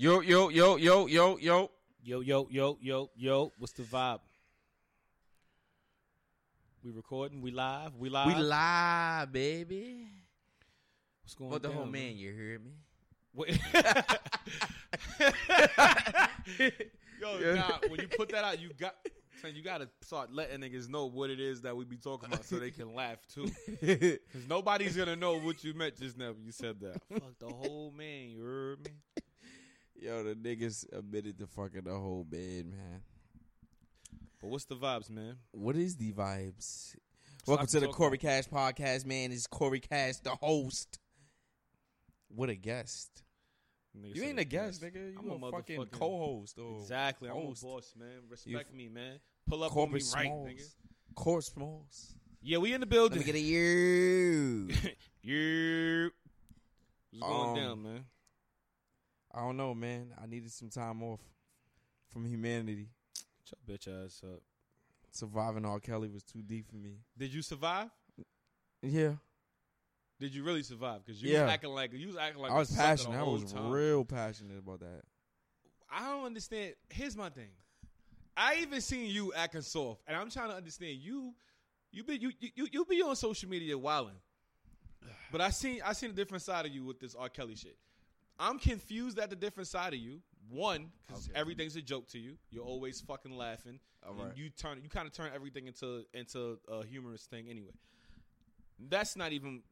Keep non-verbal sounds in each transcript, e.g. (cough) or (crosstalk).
Yo, yo, yo, yo, yo, yo. Yo, yo, yo, yo, yo. What's the vibe? We recording? We live? We live? We live, baby. What's going on? What the down, whole man, you heard me? (laughs) Yo, Yeah. nah, when you put that out, you got son, you gotta start letting niggas know what it is that we be talking about so they can laugh too. (laughs) Cause nobody's gonna know what you meant just now when you said that. (laughs) Fuck the whole man, you heard me? Yo, the niggas admitted to fucking the whole bed, man. But what's the vibes, man? What is the vibes? Welcome to the Corey Cash podcast, man. It's Corey Cash, the host. What a guest. Nigga You ain't a guest, nigga. You I'm a, a fucking co-host or Exactly. I'm a boss, man. Respect You- me, man. Pull up on me right, Smalls. nigga. Corporate Smalls. Yeah, we in the Let building. me get a you. (laughs) Yeah. What's going Um, down, man? I don't know, man. I needed some time off from humanity. Shut your bitch ass up. Surviving R. Kelly was too deep for me. Did you survive? Yeah, Did you really survive? Because you Yeah. was acting like you was acting like I was passionate. I was time. real passionate about that. I don't understand. Here's my thing. I even seen you acting soft, and I'm trying to understand you. You be you you you be on social media wilding, but I seen I seen a different side of you with this R. Kelly shit. I'm confused at the different side of you. One, because Okay. everything's a joke to you. You're always fucking laughing. All and. You turn you kind of turn everything into into a humorous thing anyway. That's not even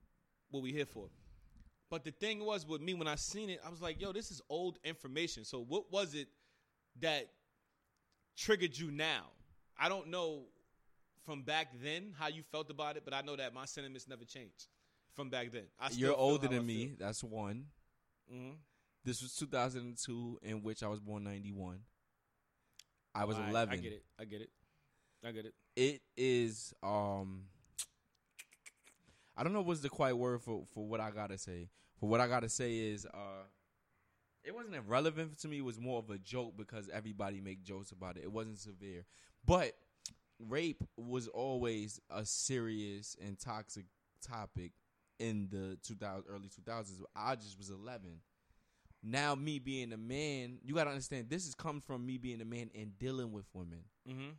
what we here for. But the thing was with me when I seen it, I was like, yo, this is old information. So what was it that triggered you now? I don't know from back then how you felt about it, but I know that my sentiments never changed from back then. I You're older than me. That's one. Mhm. This was 2002, in which I was born 91. I was All right, 11. I get it. I get it. I get it. It is. Um, I don't know what's the quiet word for for what I gotta say. For what I gotta say is, uh, it wasn't irrelevant to me. It was more of a joke because everybody make jokes about it. It wasn't severe, but rape was always a serious and toxic topic in the 2000 early 2000s. I just was 11. Now me being a man, you gotta understand this is coming from me being a man and dealing with women Mm-hmm.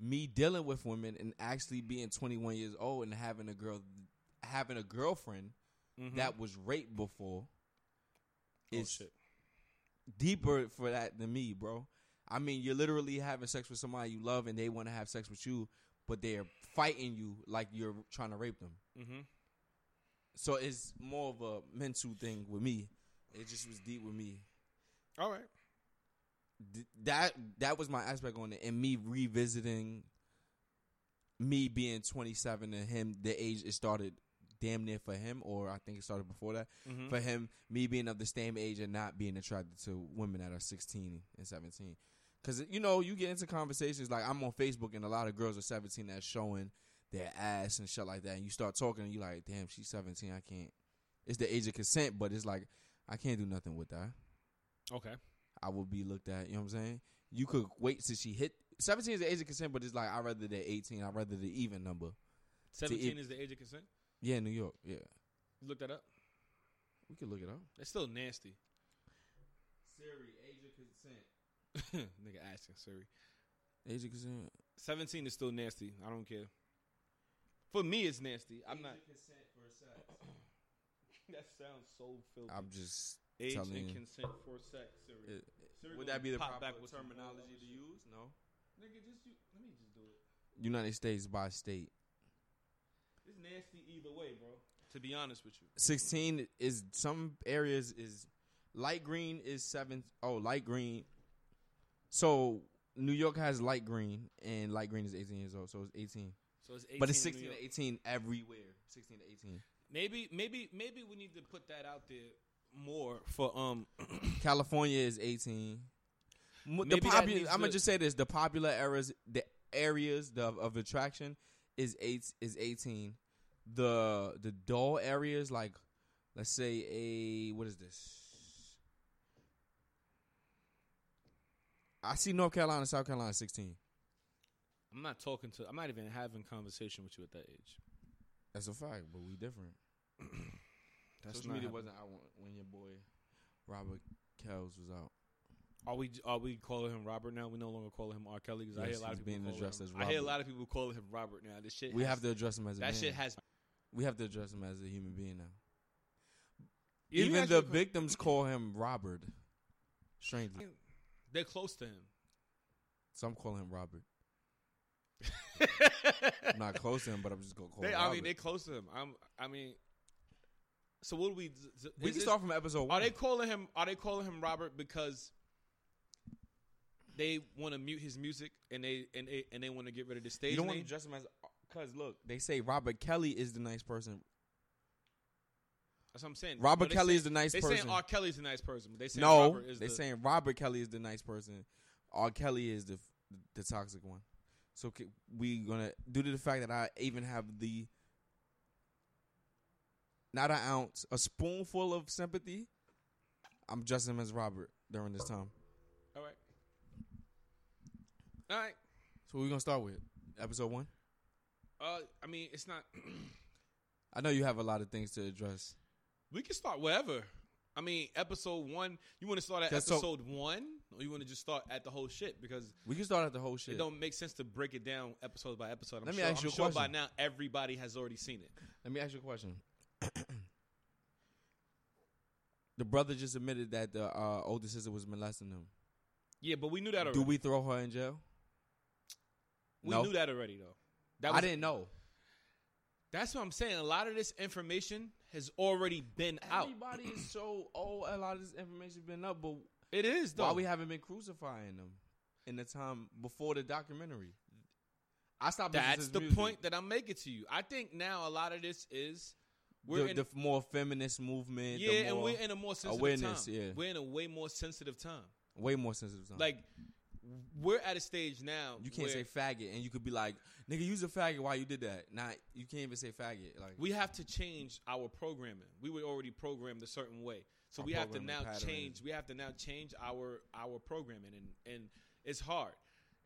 me dealing with women and actually being 21 years old and having a girl having a girlfriend Mm-hmm. that was raped before oh, is shit. deeper for that than me, bro. I mean, you're literally having sex with somebody you love and they want to have sex with you, but they're fighting you like you're trying to rape them. Mm-hmm. So it's more of a mental thing with me. It just was deep with me. All right. Th- that that was my aspect on it, and me revisiting me being 27 and him the age it started damn near for him, or I think it started before that Mm-hmm. for him. Me being of the same age and not being attracted to women that are 16 and 17. Because you know you get into conversations like I'm on Facebook and a lot of girls are 17 that's showing their ass and shit like that, and you start talking and you like, damn, she's 17. I can't. It's the age of consent, but it's like I can't do nothing with that. Okay. I would be looked at. You know what I'm saying? You could wait till she hit 17 is the age of consent, but it's like I'd rather the 18. I'd rather the even number. Seventeen it- is the age of consent. Yeah, New York. Yeah, You look that up. we could look it up. That's still nasty. Siri, age of consent. (laughs) Nigga asking Siri. Age of consent. 17 is still nasty. I don't care. For me, it's nasty. I'm not. consent for sex. (clears throat) That sounds so filthy. I'm just Age telling and you. consent for sex, Siri. It- Siri would that be the pop proper back with terminology to use? No. Nigga, just you, let me just do it. United States by state. It's nasty either way, bro. To be honest with you. 16 is some areas is light green is seven. Oh, light green. So New York has light green and light green is 18 years old, so it's 18. So it's 18 But it's in New 16 York. to 18 everywhere. 16 to 18. Maybe, maybe, maybe we need to put that out there more for um. (clears throat) California is 18. Mo- The Maybe popular, I'm gonna to- just say this: the popular areas, the areas the, of attraction is eight is 18. The the dull areas, like let's say a what is this? I see North Carolina, South Carolina, 16. I'm not talking to. I'm not even having conversation with you at that age. That's a fact, but we different. (clears throat) That's Social not media happening. wasn't out when- when your boy Robert Kells was out. Are we are we calling him Robert now? We no longer call him R. Kelly because I Yes, hear a lot of people being addressed him, as I hear a lot of people calling him Robert now. This shit. We has- have to address him as a that man. shit has. we have to address him as a human being now. Let Even the victims call him Robert. Strangely, They're close to him. some call him Robert. I'm not close to him, but I'm just gonna call they, him I mean, they close to him. I'm. I mean, so what do we? we is can this- start from episode one. Are they calling him? Are they calling him Robert because they want to mute his music and they and they and they want to get rid of the stage you don't want name? to address him as because look, they say Robert Kelly is the nice person. That's what I'm saying. Robert No, Kelly is the nice They person. saying R. Kelly's a nice person, they saying no, Robert is they the, saying Robert Kelly is the nice person. R. Kelly is the the toxic one. So ca- we gonna due to the fact that I even have the not an ounce, a spoonful of sympathy. I'm addressing him as Robert during this time. all right, all right. So we're gonna start with episode one. Uh, I mean, it's not. (clears throat) I know you have a lot of things to address. we can start wherever. I mean, episode one. You want to start at That's so- episode one, or you want to just start at the whole shit? Because We can start at the whole shit. it don't make sense to break it down episode by episode. I'm Let me sure, ask you I'm a sure by now everybody has already seen it. Let me ask you a question. (clears throat) the brother just admitted that the uh, older sister was molesting him. Yeah, but we knew that already. Do we throw her in jail? we No. knew that already, though. That I didn't know. That's what I'm saying. A lot of this information has already been out. Everybody is so oh, a lot of this information has been up, but It is though. why we haven't been crucifying them in the time before the documentary? I stopped. That's the music. point that I'm making to you. I think now a lot of this is we're The, in the more feminist movement. the yeah, and we're in a more sensitive awareness, time. yeah. We're in a way more sensitive time. way more sensitive. Time. Like we're at a stage now. you can't say faggot, and you could be like, "Nigga, use a faggot." Why you did that? Not you can't even say faggot. Like we have to change our programming. We were already programmed a certain way, so we have to now pattern change. We have to now change our our programming, and and it's hard.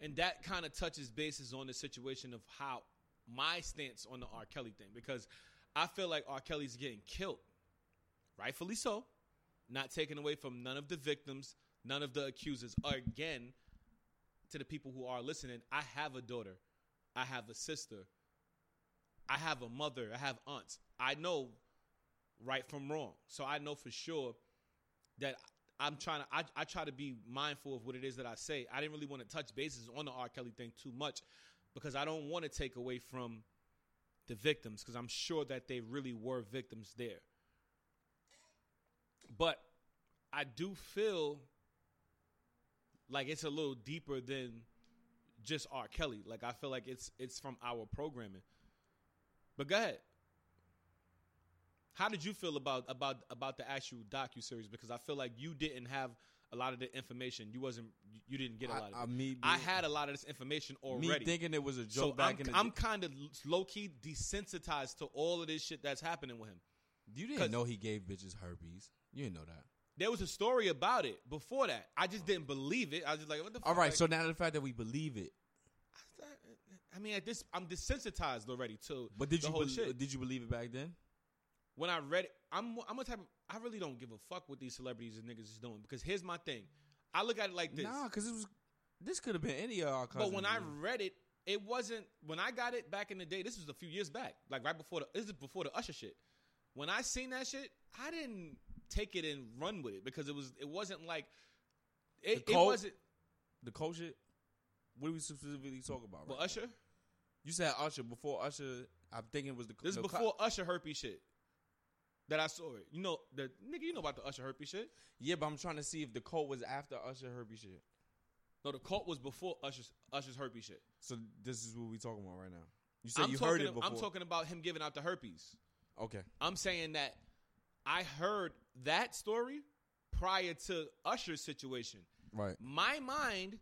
And that kind of touches bases on the situation of how my stance on the R. Kelly thing because I feel like R. Kelly's getting killed, rightfully so, not taken away from none of the victims, none of the accusers. Again, to the people who are listening, I have a daughter, I have a sister, I have a mother, I have aunts. I know right from wrong. So I know for sure that I'm trying to I, I try to be mindful of what it is that I say. I didn't really want to touch bases on the R. Kelly thing too much because I don't want to take away from the victims because I'm sure that they really were victims there. But I do feel like it's a little deeper than just R. Kelly. Like I feel like it's it's from our programming. But go ahead. How did you feel about about about the actual docu series? Because I feel like you didn't have a lot of the information. You wasn't you didn't get a lot of I, it. me, I had a lot of this information me already. thinking it was a joke so back I'm, in the I'm kind of low key desensitized to all of this shit that's happening with him. You didn't know he gave bitches herpes. You didn't know that. There was a story about it before that. I just didn't believe it. I was just like, what the fuck? All right, Like, so now the fact that we believe it, I mean, at this, I'm desensitized already to but did the you shit. did you believe it back then? When I read it, I'm I'm a type of I really don't give a fuck what these celebrities and niggas is doing because here's my thing. I look at it like this. Nah, because it was. This could have been any of our cousins. but when I read it, it wasn't when I got it back in the day. This was a few years back, like right before the this is before the Usher shit. When I seen that shit, I didn't take it and run with it because it was it wasn't like it, it wasn't. the cold shit. What do we specifically talk about? But right Usher, now? you said Usher before Usher. I'm thinking it was the. this is before Usher herpes shit. That I saw it. You know the nigga. You know about the Usher herpes shit. Yeah, but I'm trying to see if the cult was after Usher herpes shit. No, the cult was before Usher's Usher's herpes shit. So this is what we talking about right now. You said I'm you talking, heard it before. I'm talking about him giving out the herpes. Okay. I'm saying that I heard that story prior to Usher's situation. Right. My mind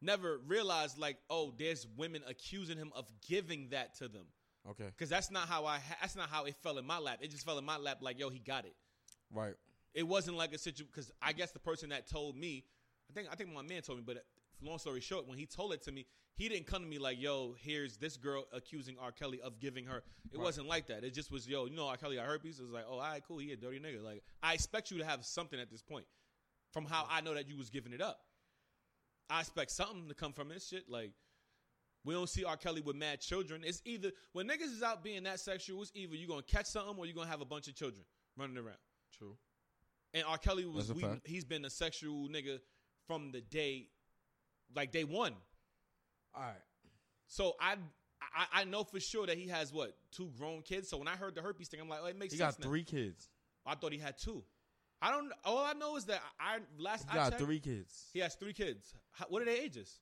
never realized like, oh, there's women accusing him of giving that to them. Okay. Because that's not how I. Ha- that's not how it fell in my lap. It just fell in my lap like, yo, he got it. Right. It wasn't like a situation because I guess the person that told me, I think I think my man told me, but long story short, when he told it to me, he didn't come to me like, "Yo, here's this girl accusing R. Kelly of giving her." It Right. wasn't like that. It just was, "Yo, you know, R. Kelly got herpes." It was like, "Oh, all right, cool. He a dirty nigga." Like, I expect you to have something at this point, from how I know that you was giving it up. I expect something to come from this shit. Like, we don't see R. Kelly with mad children. It's either when niggas is out being that sexual, it's either you gonna catch something or you gonna have a bunch of children running around. True. And R. Kelly was we, he's been a sexual nigga from the day, like day one. All right. So I, I I know for sure that he has what two grown kids. So when I heard the herpes thing, I'm like, oh, it makes He sense. He got now. three kids. I thought he had two. I don't. All I know is that I last He I got checked, three kids. He has three kids. How, what are their ages?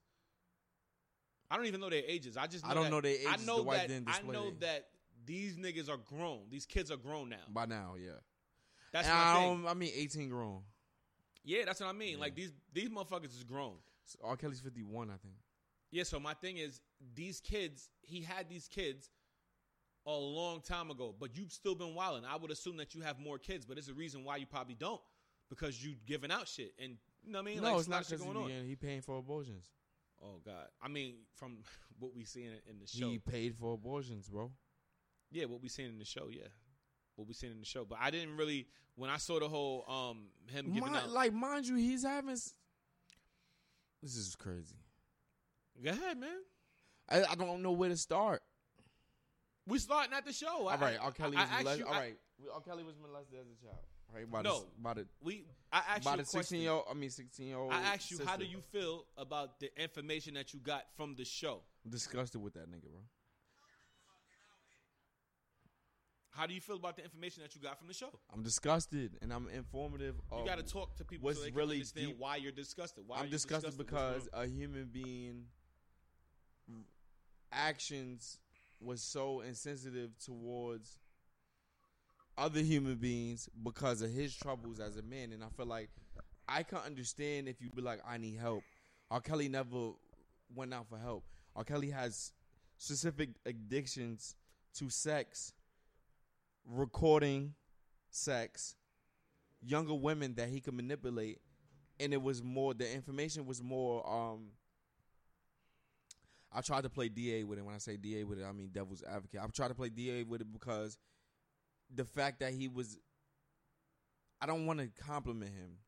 I don't even know their ages. I just know I don't that- know their ages. I know The that I know it. that these niggas are grown. These kids are grown now. By now, yeah. That's and my I. I mean, eighteen grown. Yeah, that's what I mean. Yeah. Like these these motherfuckers is grown. So R. Kelly's fifty one, I think. Yeah, so my thing is these kids, he had these kids a long time ago, but you've still been wilding. I would assume that you have more kids, but it's a reason why you probably don't. Because you giving out shit. And you know what I mean? no, like, it's not because going on. he, he paying for abortions. Oh God. I mean, from (laughs) what we see in, the show. He paid for abortions, bro. Yeah, what we seen in the show, yeah. What we seen in the show. But I didn't really when I saw the whole um him giving Mi- out like, mind you, he's having. This is crazy. Go ahead, man. I, I don't know where to start. We starting at the show. All right, R. Kelly was molested. All right, R. Kelly was molested as a child. Right, by No. the, by the We I asked by you the sixteen year old. I mean, sixteen year old. I asked you, how do you feel about the information that you got from the show? I'm disgusted with that nigga, bro. How do you feel about the information that you got from the show? I'm disgusted, and I'm informative. You got to talk to people what's so they can really understand deep- why you're disgusted. Why I'm you disgusted because a human being actions was so insensitive towards other human beings because of his troubles as a man, and I feel like I can understand if you be like, I need help. R. Kelly never went out for help. R. Kelly has specific addictions to sex, recording sex, younger women that he could manipulate, and it was more. The information was more. um I tried to play DA with it. When I say DA with it, I mean devil's advocate. I tried to play DA with it because the fact that he was. I don't want to compliment him,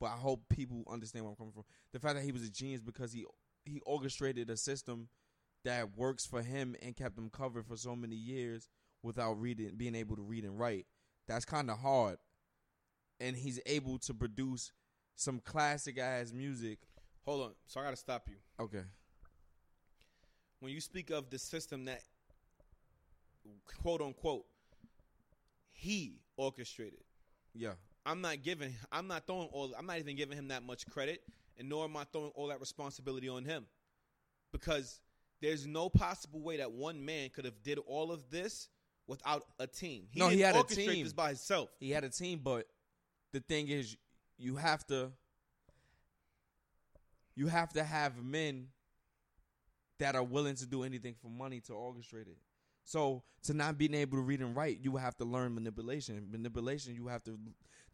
but I hope people understand where I'm coming from. The fact that he was a genius because he he orchestrated a system that works for him and kept him covered for so many years without reading, being able to read and write. That's kind of hard, and he's able to produce some classic ass music. Hold on. So I got to stop you. Okay, When you speak of the system that, quote unquote, he orchestrated, yeah, I'm not giving. I'm not throwing all. I'm not even giving him that much credit, and nor am I throwing all that responsibility on him, because there's no possible way that one man could have did all of this without a team. He No, he had a team. this by himself. he had a team, but the thing is, you have to you have to have men that are willing to do anything for money to orchestrate it. So to not being able to read and write, you have to learn manipulation. Manipulation, you have to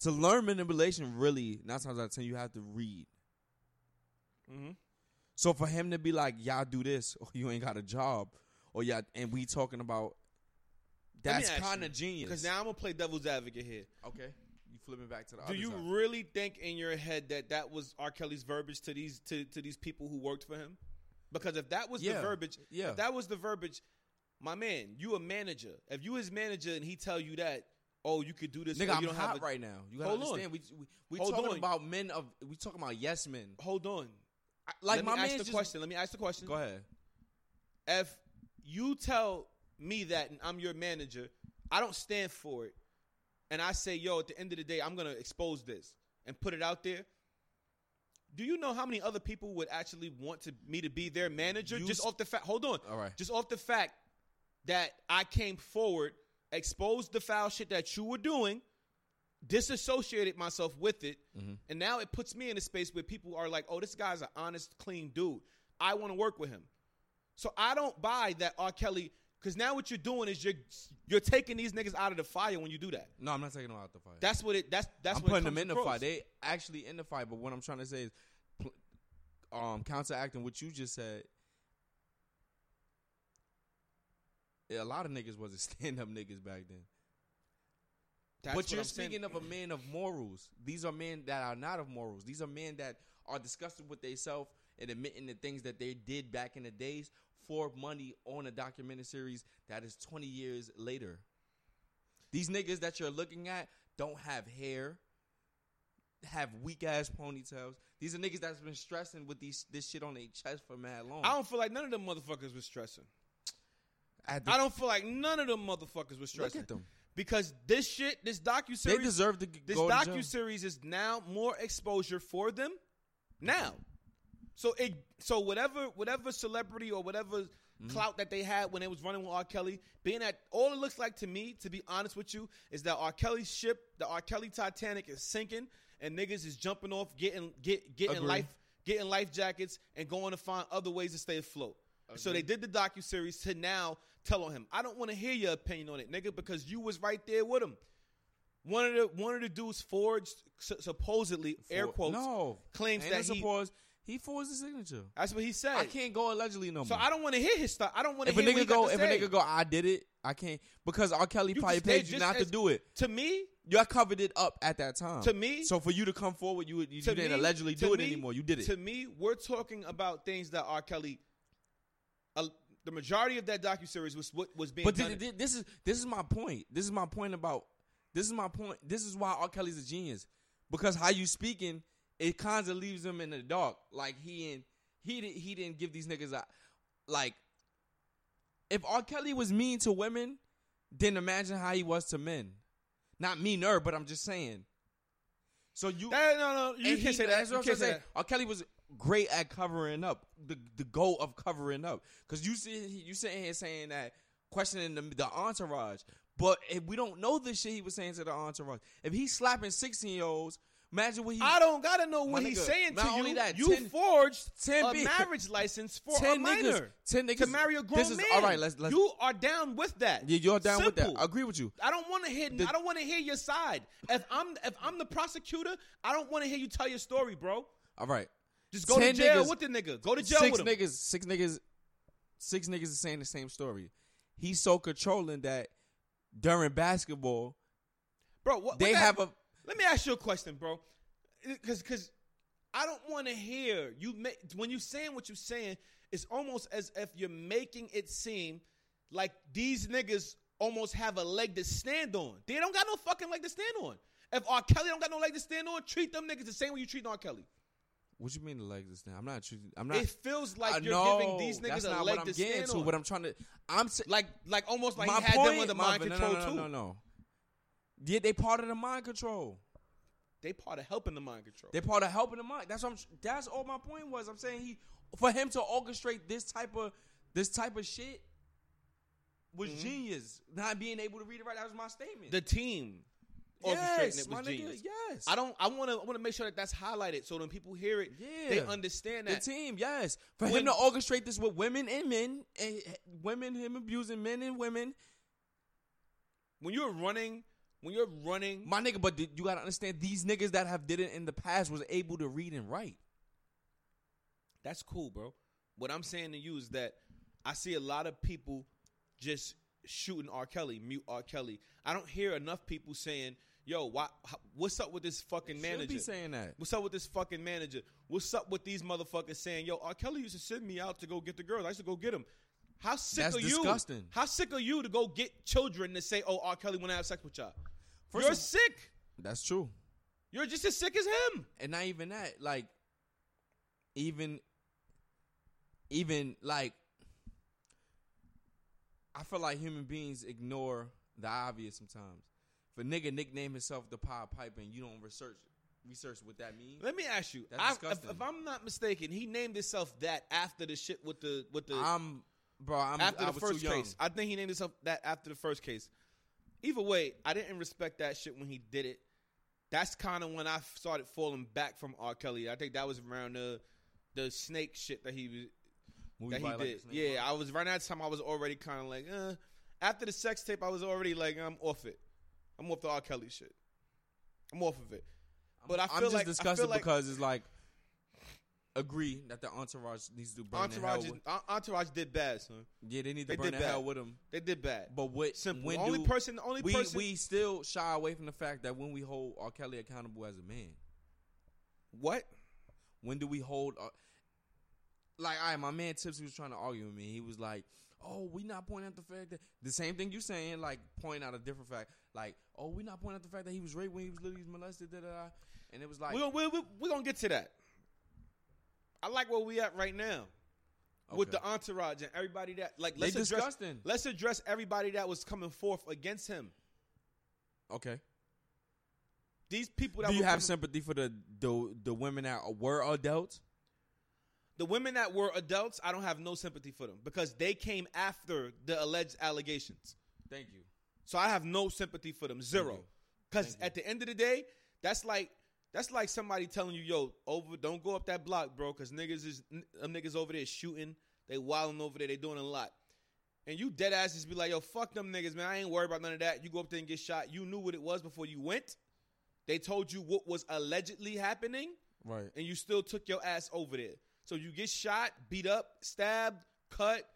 to learn manipulation. Really, nine times out of ten, you have to read. Mm-hmm. So for him to be like, "Y'all do this, or you ain't got a job," or yeah, and we talking about that's kind of genius. Because now I'm gonna play devil's advocate here. okay, you flipping back to the Do you side. really think in your head that that was R. Kelly's verbiage to these to, to these people who worked for him? Because if that was Yeah. the verbiage, Yeah. if that was the verbiage, my man, you a manager. If you his manager and he tell you that, oh, you could do this, Nigga, you I'm hot have a, right now. You gotta Hold on. understand. We we, we Hold talking on. about men of. We talking about yes men. Hold on. I- Like Let my me ask the just. question. Let me ask the question. Go ahead. If you tell me that and I'm your manager, I don't stand for it, and I say, yo, at the end of the day, I'm gonna expose this and put it out there. Do you know how many other people would actually want to me to be their manager You just off the fact? Hold on, All right. just off the fact that I came forward, exposed the foul shit that you were doing, disassociated myself with it, Mm-hmm. and now it puts me in a space where people are like, "Oh, this guy's an honest, clean dude. I want to work with him." So I don't buy that R. Kelly because now what you're doing is you're you're taking these niggas out of the fire when you do that. No, I'm not taking them out of the fire. That's what it. That's that's what I'm what putting them in the fire. They actually in the fire. But what I'm trying to say is, um counteracting what you just said. A lot of niggas wasn't (laughs) stand up niggas back then. That's but what you're I'm saying. speaking of a man of morals. These are men that are not of morals. These are men that are disgusted with themselves and admitting the things that they did back in the days for money on a documentary series that is 20 years later. These niggas that you're looking at don't have hair, have weak ass ponytails. These are niggas that's been stressing with these this shit on their chest for mad long. I don't feel like none of them motherfuckers was stressing. At the- I don't feel like none of them motherfuckers was look stressing. at them. Because this shit, this docu series, They deserve to this go to jail. docu series is now more exposure for them now. So it so whatever whatever celebrity or whatever Mm-hmm. clout that they had when they was running with R. Kelly, being that all it looks like to me, to be honest with you, is that R. Kelly's ship, the R. Kelly Titanic, is sinking and niggas is jumping off, getting get getting Agree. life getting life jackets and going to find other ways to stay afloat. So they did the docu series to now tell on him. I don't want to hear your opinion on it, nigga, because you was right there with him. One of the one of the dudes forged su- supposedly air quotes no claims Ain't that he. suppose- he forged the signature. That's what he said. I can't go allegedly no more. So. I don't want to hear his stuff. I don't want to if a nigga go, if say. a nigga go, I did it. I can't because R. Kelly You probably just- paid you not as- to do it. to me, You I covered it up at that time. To me- so for you to come forward, you you, you didn't me- allegedly do it me- anymore. You did it. To me, we're talking about things that R. Kelly. Uh, the majority of that docu series was what was being But done. thi- thi- this is this is my point. This is my point about this is my point. This is why R. Kelly's a genius because how you speaking, it kind of leaves him in the dark. Like he and he di- he didn't give these niggas a like. If R. Kelly was mean to women, then imagine how he was to men. Not meaner, but I'm just saying. So you That- no, no, you can't he- say that. That's what I'm can't say saying. R. Kelly was great at covering up the the goal of covering up. Because you see, you sitting here saying that questioning the, the entourage, but if we don't know this shit he was saying to the entourage. If he's slapping sixteen year olds, imagine what he. I don't gotta know what he's nigga, saying to you. that, you 10 forged 10 a bi- marriage license for a 10 minor niggas, 10 niggas to marry a grown this is, man. All right, let's let's. you are down with that. Yeah, you're down with that. I agree with you. I don't want to hear. The- I don't want to hear your side. If I'm if I'm the prosecutor, I don't want to hear you tell your story, bro. All right. Just go to jail niggas- with the nigga. Go to jail six with him. niggas, six niggas, six niggas is saying the same story. He's so controlling that during basketball, bro. What, they what that- have a Let me ask you a question, bro. Because because I don't want to hear you make when you saying what you're saying. It's almost as if you're making it seem like these niggas almost have a leg to stand on. They don't got no fucking leg to stand on. If R. Kelly don't got no leg to stand on, treat them niggas the same way you treat R. Kelly. What you mean the leg is down? I'm not. choosing- I'm not. it feels like I you're know, giving these niggas a not leg what I'm to getting stand to. on. What I'm trying to. I'm like like almost like my he had point. them under mind Marvin, control no, no, too. no, no, no. Yeah, they part of the mind control. They part of helping the mind control. They part of helping the mind. That's what I'm. That's all my point was. I'm saying he for him to orchestrate this type of this type of shit was genius. Not being able to read it right. That was my statement. Mm-hmm. the team orchestrating yes, it my was nigga. Yes, I don't. I want to. I want to make sure that that's highlighted so when people hear it, yeah. they understand The team, yes. For When- him to orchestrate this with women and men, and women, him abusing men and women, when you're running, when you're running, my nigga. But you gotta understand, these niggas that have did it in the past was able to read and write. that's cool, bro. What I'm saying to you is that I see a lot of people just shooting R. Kelly, mute R. Kelly. I don't hear enough people saying, "Yo, why, what's up with this fucking Should manager?" be saying that. What's up with this fucking manager? What's up with these motherfuckers saying, "Yo, R. Kelly used to send me out to go get the girls. I used to go get them." How sick That's are you? disgusting. How sick are you to go get children to say, "Oh, R. Kelly want to have sex with y'all"? First You're of- sick. That's true. You're just as sick as him. and not even that like even even like i feel like human beings ignore the obvious sometimes if a nigga nickname himself the Pied Piper and you don't research research what that means Let me ask you. That's I, if, if I'm not mistaken, he named himself that after the shit with the with the i'm bro i'm after I the was first too young. case. I think he named himself that after the first case. Either way, I didn't respect that shit when he did it. That's kind of when I started falling back from R. Kelly. I think that was around the the snake shit that he was Movie that he like, did. yeah. I was right at that time. I was already kind of like, uh. After the sex tape, I was already like, I'm off it. I'm off the R. Kelly shit. I'm off of it. But I I'm feel just like I disgusted feel like, because it's like agree that the entourage needs to burn Entourage, the hell is-. Entourage did bad, son. Yeah, they need to they burn did the hell bad. with them. They did bad. But what? Simple. When the only do, person, only we person. we still shy away from the fact that when we hold R. Kelly accountable as a man, what? when do we hold? Uh, like, I my man Tips was trying to argue with me. He was like, "Oh, we not pointing out the fact that the same thing you saying, like point out a different fact. Like, oh, we not pointing out the fact that he was raped when he was literally molested." Da, da, da. And it was like, We're we're, we're, we're gonna get to that. I like where we at right now with the entourage and everybody that like. Let's address. disgusting. Let's address everybody that was coming forth against him. Okay. These people that Do you have coming- sympathy for the the the women that were adults? the women that were adults. I don't have no sympathy for them because they came after the alleged allegations. Thank you. So I have no sympathy for them. Zero. Because at the end of the day, that's like that's like somebody telling you, "Yo, over, don't go up that block, bro." Because niggas is them niggas over there shooting, they wilding over there, they doing a lot, and you dead ass just be like, "Yo, fuck them niggas, man. I ain't worried about none of that." You go up there and get shot. You knew what it was before you went. They told you what was allegedly happening, Right. and you still took your ass over there. So you get shot, beat up, stabbed, cut,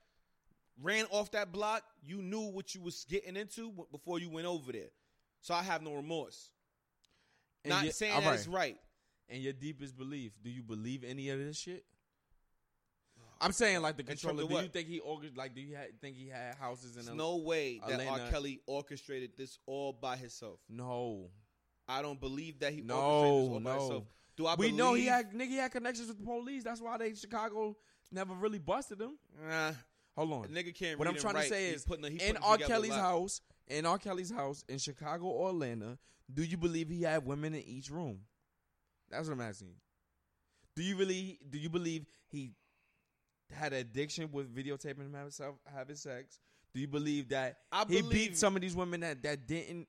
ran off that block. You knew what you was getting into before you went over there. So I have no remorse. And Not you- saying that it's right. And your deepest belief, do you believe any of this shit? I'm saying like the controller. Do you think he orga- like? Do you ha- think he had houses in? There's a- no way that R. Kelly orchestrated this all by himself. No. I don't believe that he No, orchestrated this all by himself. Do I we believe? know he had nigga he had connections with the police. That's why they Chicago never really busted him. Nah, Hold a on. nigga can't What What I'm trying to say is, in R. Kelly's house, in R. Kelly's house in Chicago or Atlanta, do you believe he had women in each room? That's what I'm asking. you. Do you really? Do you believe he had addiction with videotaping himself having sex? Do you believe that I he believe, beat some of these women that, that didn't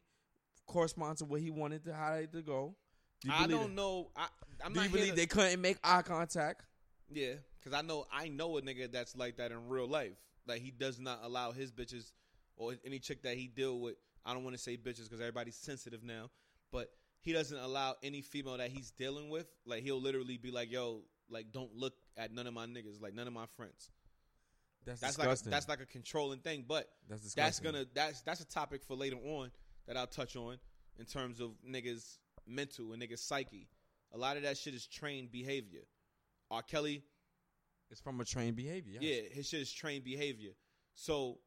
correspond to what he wanted to how to go? Do you I don't it? know. I, I'm Do you believe to- they couldn't make eye contact? Yeah, because I know I know a nigga that's like that in real life. Like he does not allow his bitches or any chick that he deal with. I don't want to say bitches because everybody's sensitive now, but he doesn't allow any female that he's dealing with. Like he'll literally be like, "Yo, like don't look at none of my niggas, like none of my friends." That's, That's like a, disgusting. that's like a controlling thing. But that's disgusting. that's gonna that's that's a topic for later on that I'll touch on in terms of niggas mental and niggas psyche. A lot of that shit is trained behavior. R. Kelly It's from a trained behavior. yes. yeah, his shit is trained behavior. So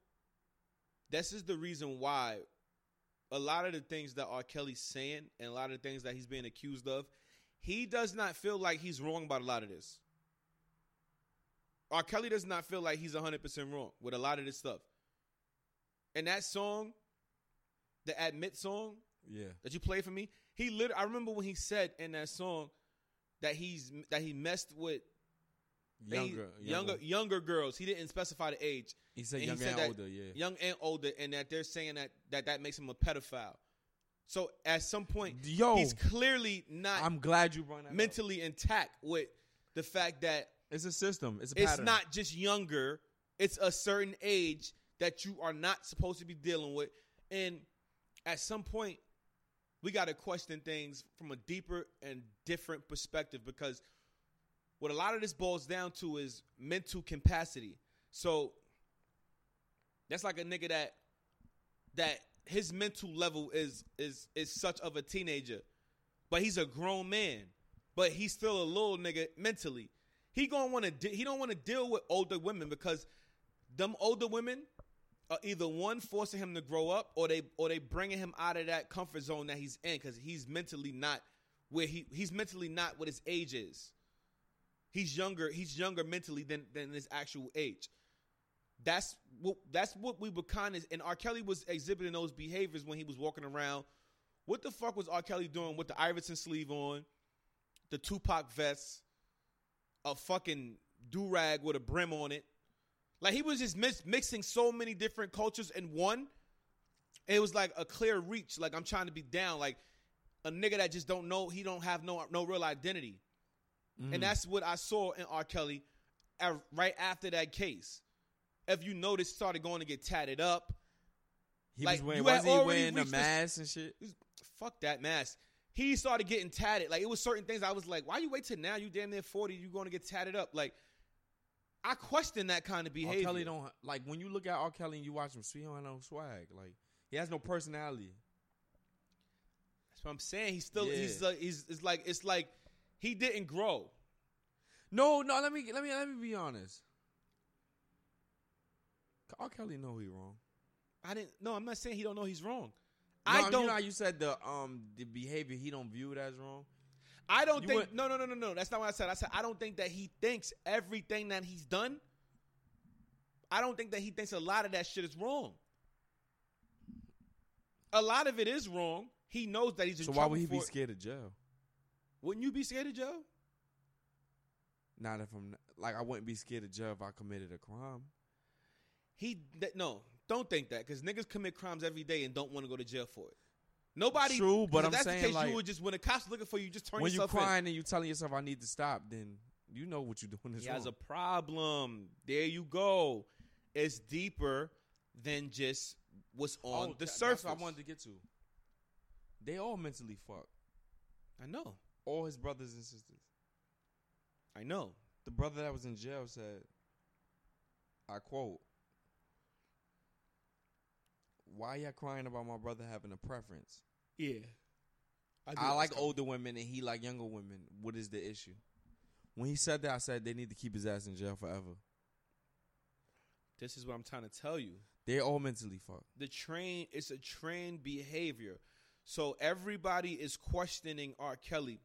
this is the reason why a lot of the things that R. Kelly's saying and a lot of the things that he's being accused of, he does not feel like he's wrong about a lot of this. R. Kelly does not feel like he's 100% wrong with a lot of this stuff. And that song, the Admit song Yeah. that you played for me, he literally, I remember when he said in that song that he's that he messed with he- Younger, younger, younger girls. He didn't specify the age, He said and he said and older. Yeah. young and older, and that they're saying that that that makes him a pedophile. So at some point, Yo, he's clearly not I'm glad you brought that. up. mentally intact with the fact that It's a system. It's a pattern. it's not just younger; it's a certain age that you are not supposed to be dealing with, and at some point, we got to question things from a deeper and different perspective because what a lot of this boils down to is mental capacity. So that's like a nigga that that his mental level is is is such of a teenager, but he's a grown man, but he's still a little nigga mentally. He gonna want to de- he don't want to deal with older women because them older women are either one forcing him to grow up or they or they bringing him out of that comfort zone that he's in because he's mentally not where he he's mentally not what his age is. He's younger. He's younger mentally than than his actual age. That's what that's what we were kind of and R. Kelly was exhibiting those behaviors when he was walking around. What the fuck was R. Kelly doing with the Iverson sleeve on, the Tupac vest, a fucking do rag with a brim on it? Like he was just mix, mixing so many different cultures in one. It was like a clear reach. Like I'm trying to be down. Like a nigga that just don't know. He don't have no no real identity. Mhm. And that's what I saw in R. Kelly uh, right after that case. If you notice, started going to get tatted up. he like, was wearing. Was he wearing this- mask and shit? Fuck that mask. he started getting tatted. Like it was certain things I was like, why you wait till now? You damn near forty, you going to get tatted up? Like I question that kind of R. behavior. Kelly don't like when you look at R. Kelly and you watch him, he don't have no swag. Like he has no personality. That's what I'm saying. He's still Yeah. he's uh, he's it's like it's like he didn't grow. No, no. Let me let me let me be honest. R. Kelly know he wrong. I didn't. No, I'm not saying he don't know he's wrong. No, I don't. know how you said the um the behavior he don't view it as wrong. I don't You think. went- no, no, no, no, no. That's not what I said. I said I don't think that he thinks everything that he's done. I don't think that he thinks a lot of that shit is wrong. A lot of it is wrong. He knows that he's in So why would he be scared of jail? Wouldn't you be scared of jail? Not if I'm like I wouldn't be scared of jail if I committed a crime. He th- no, don't think that because niggas commit crimes every day and don't want to go to jail for it. Nobody. True, but I'm that's saying, the case, like, you would just when the cops looking for you, just turn when you yourself in. crying and you telling yourself I need to stop, then you know what you're doing is He has a problem. There you go. It's deeper than just what's on Oh, the that- surface. I wanted to get to. They all mentally fucked. I know. All his brothers and sisters. I know. The brother that was in jail said, I quote, Why y'all crying about my brother having a preference? Yeah. I like older women and he like younger women. What is the issue? When he said that, I said they need to keep his ass in jail forever. This is what I'm trying to tell you. They're all mentally fucked. The train it's a trained behavior. So everybody is questioning R. Kelly.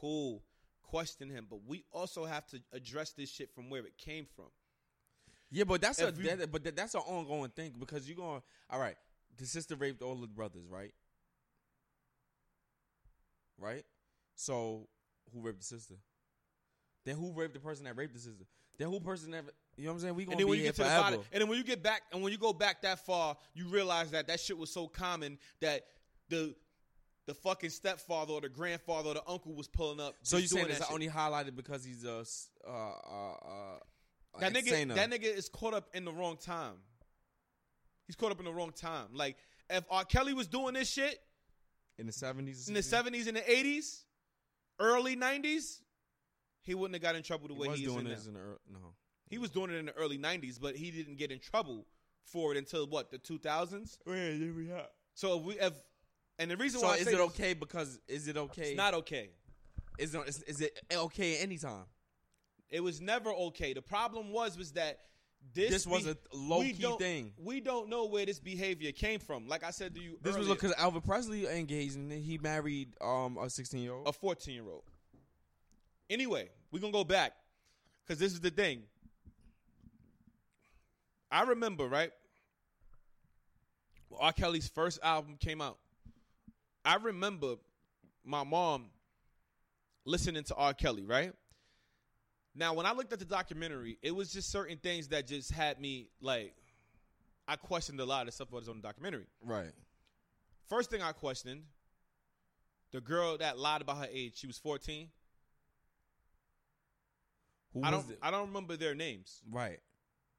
Cool. Question him. But we also have to address this shit from where it came from. Yeah, but that's a you- that, but that, that's an ongoing thing because you're going. All right, the sister raped all the brothers, right? Right. So who raped the sister? Then who raped the person that raped the sister? Then who person that you know what I'm saying? We And gonna then be when you get to the forever. bottom, and then when you get back, and when you go back that far, you realize that that shit was so common that the the fucking stepfather or the grandfather or the uncle was pulling up. so you saying it's only highlighted because he's a uh uh uh that nigga? That nigga is caught up in the wrong time. He's caught up in the wrong time. Like if R. Kelly was doing this shit in the seventies in the seventies and the eighties, early nineties, he wouldn't have got in trouble the He way he is doing this in the ear- no. He was doing it in the early nineties, but he didn't get in trouble for it until what the two thousands. So if we if and the reason So why I is say it this- okay? Because is it okay? It's not okay. Is it, is, is it okay anytime? It was never okay. The problem was was that this This was a low we key don't- thing. We don't know where this behavior came from. Like I said to you, This was earlier, because Elvis Presley engaged and he married um a sixteen year old. a fourteen year old. Anyway, we're gonna go back because this is the thing. I remember right. when R. Kelly's first album came out. I remember my mom listening to R. Kelly, right? Now, when I looked at the documentary, it was just certain things that just had me like, I questioned a lot of stuff that was on the documentary. Right. First thing I questioned, the girl that lied about her age, she was 14. Who I was don't it? I don't remember their names. right.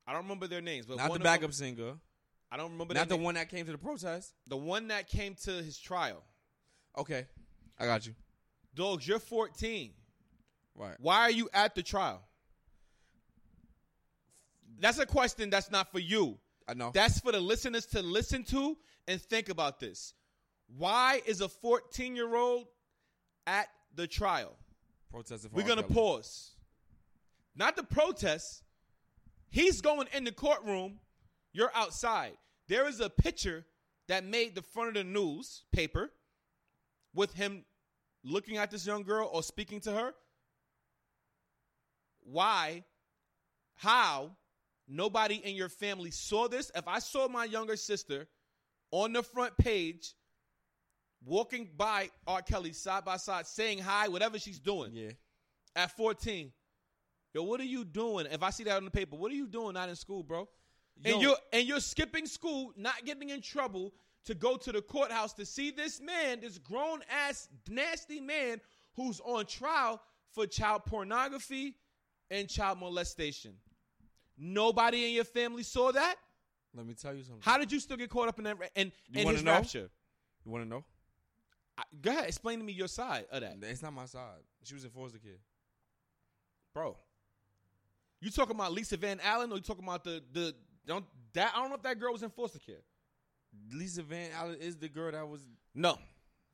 I don't remember their names, but Not the backup them- singer. I don't remember Not the name. one that came to the protest. The one that came to his trial. Okay. I got you. Dogs, you're 14. Right. Why are you at the trial? That's a question that's not for you. I know. That's for the listeners to listen to and think about this. Why is a 14 year old at the trial? Protesting for We're going to Kelly. pause. Not the protest. He's going in the courtroom. You're outside. There is a picture that made the front of the newspaper with him looking at this young girl or speaking to her. Why? How? Nobody in your family saw this. If I saw my younger sister on the front page walking by R. Kelly side by side saying hi, whatever she's doing Yeah. at 14. Yo, what are you doing? If I see that on the paper, what are you doing not in school, bro? Yo. And you're and you're skipping school, not getting in trouble to go to the courthouse to see this man, this grown ass nasty man who's on trial for child pornography and child molestation. Nobody in your family saw that. Let me tell you something. How did you still get caught up in that? ra- In, You in his know? rapture, You want to know? I, go ahead, explain to me your side of that, It's not my side. She was a foster kid. bro. You talking about Lisa Van Allen or you talking about the the don't that I don't know if that girl was in foster care. Lisa Van Allen is the girl that was. No,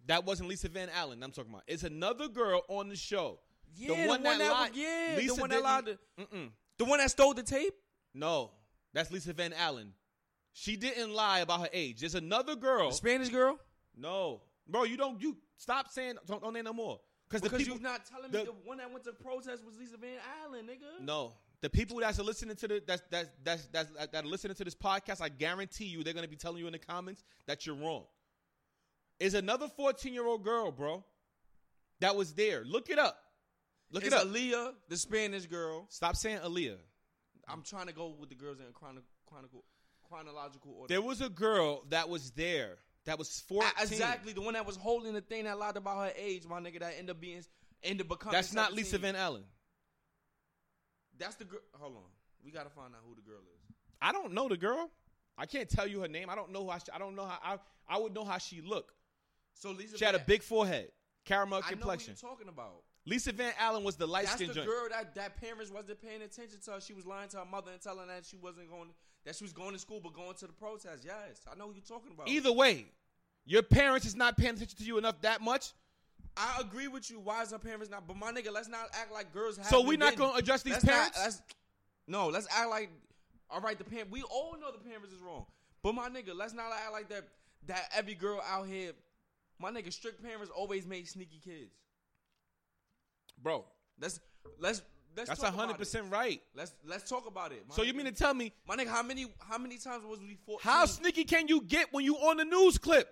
that wasn't Lisa Van Allen. I'm talking about. It's another girl on the show. Yeah, the one that, lied. was- yeah, Lisa the one that lied. To, Mm-mm. the one that stole the tape. No, that's Lisa Van Allen. She didn't lie about her age. There's another girl. The Spanish girl. No, bro, you don't. You stop saying don't, don't name no more. Because the people. you're not telling the- me the one that went to protest was Lisa Van Allen, nigga. No, the people that's listening to the that's that's that's that's that are listening to this podcast, I guarantee you they're gonna be telling you in the comments that you're wrong. Is another 14 year old girl, bro, that was there. Look it up. Look it's it up. Aaliyah, the Spanish girl. Stop saying Aaliyah. I'm trying to go with the girls in chrono, chronicle, chronological order. There was a girl that was there that was 14. Ah, exactly the one that was holding the thing that lied about her age, my nigga. That ended up being ended up becoming. That's not Lisa Van Allen. That's the girl. Hold on, we gotta find out who the girl is. I don't know the girl. I can't tell you her name. I don't know how. She, I don't know how. I I would know how she looked. So Lisa, She had a big forehead, caramel I know who complexion. you're talking about. Lisa Van Allen was the light That's the joint. girl that that parents wasn't paying attention to. her. She was lying to her mother and telling that she wasn't going. That she was going to school but going to the protest. Yes, I know who you're talking about. Either way, your parents is not paying attention to you enough that much. I agree with you. Why is her parents not? But my nigga, let's not act like girls have. So we not gonna address these let's not- parents? let's- no, let's act like. All right, the parent. We all know the parents is wrong. But my nigga, let's not act like that. That every girl out here, my nigga, strict parents always make sneaky kids. Bro, Let's let's let's. that's hundred percent right. Let's let's talk about it. my So you mean to tell me my nigga? How many how many times was we fought? how sneaky can you get when you on the news clip?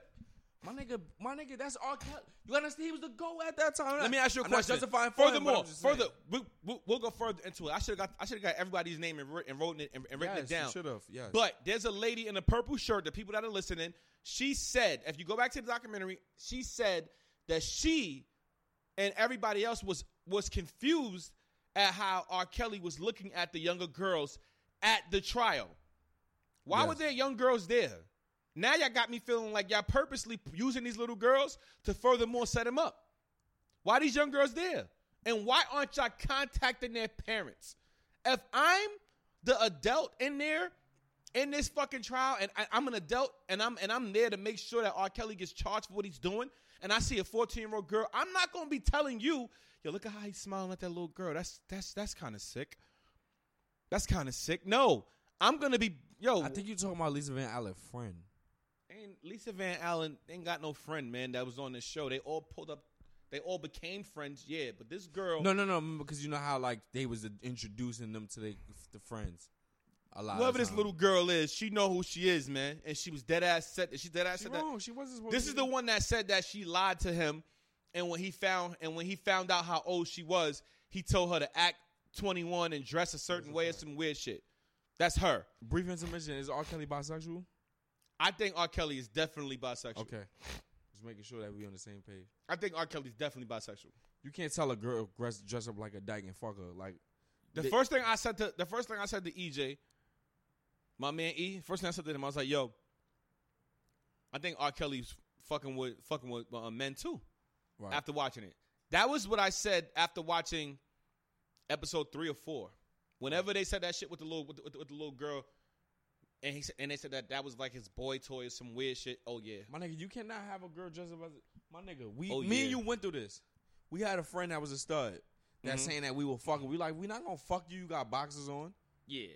My nigga, my nigga, that's R. Kelly. You understand? He was the go at that time. Let me ask you a I'm question. justifying Furthermore, further, we, we, we'll go further into it. I should have got I should have got everybody's name and, writ- and wrote it and, and written it down. Should have. Yes. But there's a lady in a purple shirt. The people that are listening, she said, if you go back to the documentary, she said that she and everybody else was was confused at how R. Kelly was looking at the younger girls at the trial. Why Yes. were there young girls there? Now y'all got me feeling like y'all purposely using these little girls to furthermore set them up. Why these young girls there? And why aren't y'all contacting their parents? If I'm the adult in there in this fucking trial, and I, I'm an adult, and I'm and I'm there to make sure that R. Kelly gets charged for what he's doing, and I see a 14 year old girl, I'm not gonna be telling you, yo, look at how he's smiling at that little girl. That's that's that's kind of sick. That's kind of sick. No, I'm gonna be yo. I think you're talking about Lisa Van Allen, friend. Ain't Lisa Van Allen ain't got no friend, man. That was on this show. They all pulled up. They all became friends, yeah. But this girl, No, no, no, because you know how like they was introducing them to the, the friends. A lot. whoever this little girl is, she know who she is, man. And she was dead ass set. She dead ass She said that. wrong. She wasn't. This is the one that said that she lied to him, and when he found and when he found out how old she was, he told her to act 21 and dress a certain way or some weird shit. That's her. brief intermission. Is R. Kelly bisexual? I think R. Kelly is definitely bisexual. Okay, just making sure that we on the same page. I think R. Kelly's definitely bisexual. You can't tell a girl dress, dress up like a dyke and fuck her. Like The They- first thing I said to the first thing I said to EJ, my man E, first thing I said to him, I was like, "Yo, I think R. Kelly's fucking with fucking with uh, men too." right. After watching it, that was what I said after watching episode three or four. Whenever they said that shit with the little with the, with the, with the little girl, and he said, and they said that that was like his boy toy or some weird shit. Oh yeah, My nigga, you cannot have a girl dress up as a, my nigga. We, Oh, me yeah. and you went through this. We had a friend that was a stud. That Mhm. saying that we were fucking. We like we not gonna fuck you. You got boxes on. yeah.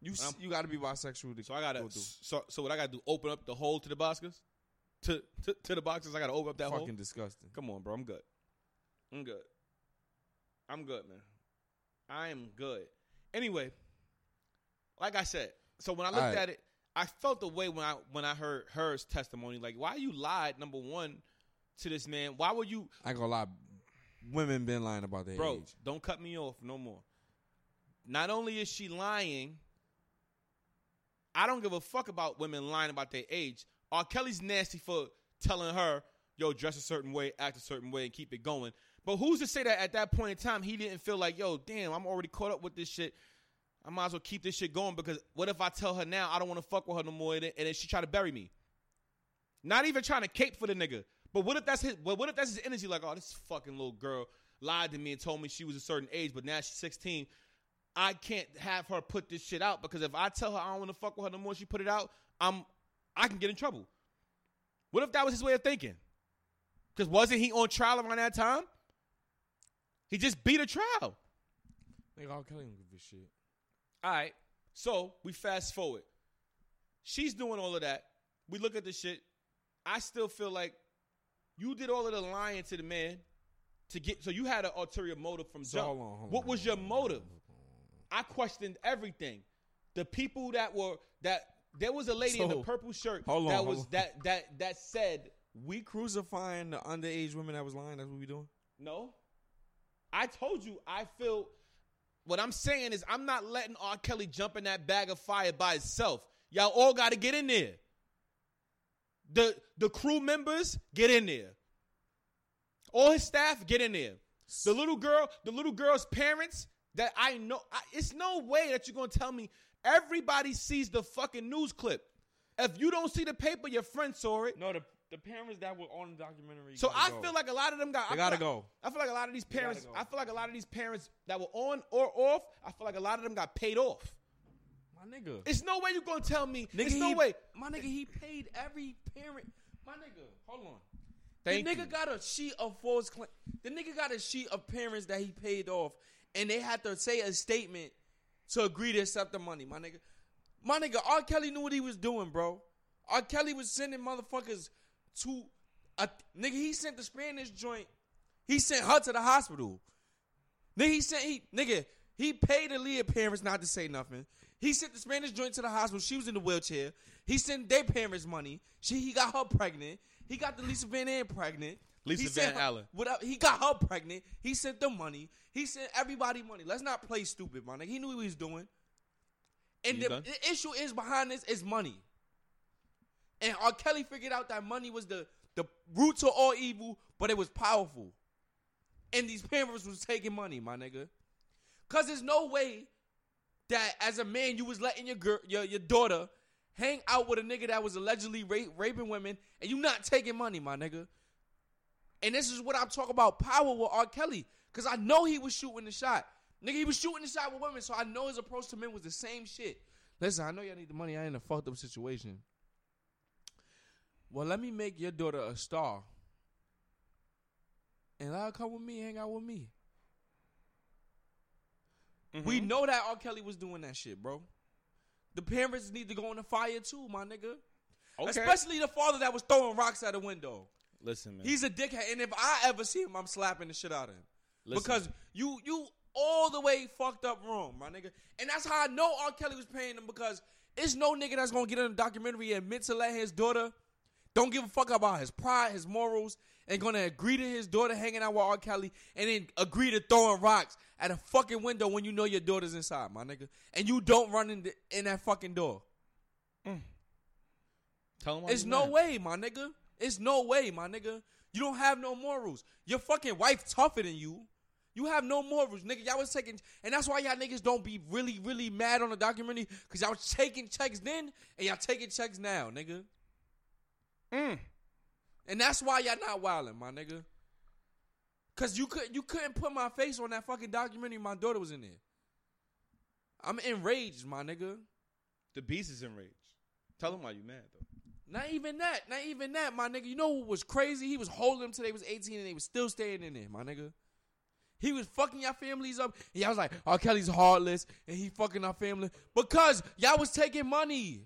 You Um, you got to be bisexual. To So I gotta go so so what I gotta do? Open up the hole to the boxes, to to, to the boxes. I gotta open up that hole. fucking disgusting. Come on, bro. I'm good. I'm good. I'm good, man. I am good. Anyway, like I said, so when I looked Alright. at it, I felt the way when I when I heard hers testimony. Like, why you lied? Number one, to this man. Why would you, I ain't gonna lie. Women been lying about their bro? age. Don't cut me off no more. Not only is she lying, I don't give a fuck about women lying about their age. R. Kelly's nasty for telling her, yo, dress a certain way, act a certain way, and keep it going. But who's to say that at that point in time he didn't feel like, yo, damn, I'm already caught up with this shit. I might as well keep this shit going because what if I tell her now I don't want to fuck with her no more and then, she try to bury me? Not even trying to cape for the nigga, But what if that's his? But what if that's his energy? Like, oh, this fucking little girl lied to me and told me she was a certain age, but now she's 16. I can't have her put this shit out because if I tell her I don't want to fuck with her no more, she put it out. I'm, I can get in trouble. What if that was his way of thinking? Because wasn't he on trial around that time? He just beat a trial. Nigga, R. Kelly give a shit. All right. So we fast forward. She's doing all of that. We look at the shit. I still feel like you did all of the lying to the man to get. So you had an ulterior motive from So jump. on, what on, was your motive? I questioned everything. The people that were that there was a lady in the purple shirt on, that hold was on. that that that said We crucifying the underage women that was lying. That's what we doing. no. I told you I feel. What I'm saying is I'm not letting R. Kelly jump in that bag of fire by itself. Y'all all got to get in there. The the crew members get in there. All his staff get in there. The little girl, the little girl's parents that I know, I, it's no way that you're gonna tell me everybody sees the fucking news clip. If you don't see the paper, your friend saw it. No, the the parents that were on the documentary. So I go. feel like a lot of them got. They I gotta like- go. I feel like a lot of these parents. go. I feel like a lot of these parents that were on or off. I feel like a lot of them got paid off. my nigga. It's no way you gonna tell me. Nigga, it's no he- way. My nigga, he paid every parent. My nigga, hold on. Thank the nigga you. got a sheet of false claim. The nigga got a sheet of parents that he paid off, and they had to say a statement to agree to accept the money. My nigga, my nigga, R. Kelly knew what he was doing, bro. R. Kelly was sending motherfuckers to a nigga. He sent the Spanish joint. He sent her to the hospital. Nigga, he sent he nigga. He paid Aaliyah parents not to say nothing. He sent the Spanish joint to the hospital. She was in the wheelchair. He sent their parents money. She he got her pregnant. He got the Lisa Van Ann pregnant. Lisa He Van her- Allen. Without, he got her pregnant. He sent them money. He sent everybody money. Let's not play stupid, my nigga. He knew what he was doing. And the, the issue is behind this is money. And R. Kelly figured out that money was the the root to all evil, but it was powerful. And these parents was taking money, my nigga. Cause there's no way that as a man you was letting your girl, your your daughter hang out with a nigga that was allegedly rape, raping women, and you not taking money, my nigga. And this is what I'm talking about power with R. Kelly. Cause I know he was shooting the shot. Nigga, he was shooting the shot with women, so I know his approach to men was the same shit. Listen, I know y'all need the money. I ain't in a fucked up situation. Well, let me make your daughter a star. And let her come with me, hang out with me. Mm-hmm. We know that R. Kelly was doing that shit, bro. The parents need to go in the fire too, my nigga. Okay. Especially the father that was throwing rocks at the window. Listen, man. He's a dickhead, and if I ever see him, I'm slapping the shit out of him. Listen. Because you you all the way fucked up wrong, my nigga. And that's how I know R. Kelly was paying him because it's no nigga that's gonna get in a documentary and admit to let his daughter don't give a fuck about his pride, his morals, and gonna agree to his daughter hanging out with R. Kelly and then agree to throwing rocks at a fucking window when you know your daughter's inside, my nigga. And you don't run in, the, in that fucking door. Mm. Tell him It's no mad. way, my nigga. It's no way, my nigga. You don't have no morals. Your fucking wife tougher than you. You have no morals, nigga. Y'all was taking, and that's why y'all niggas don't be really, really mad on the documentary because y'all was taking checks then and y'all taking checks now, nigga. Mm. And that's why y'all not wilding, my nigga. Cause you could you couldn't put my face on that fucking documentary. My daughter was in there. I'm enraged, my nigga. The beast is enraged. Tell him why you mad though. Not even that. Not even that, my nigga. You know what was crazy? He was holding them till they was 18 and they was still staying in there, my nigga. He was fucking y'all families up. And y'all was like, R. Kelly's heartless and he fucking our family. Because y'all was taking money.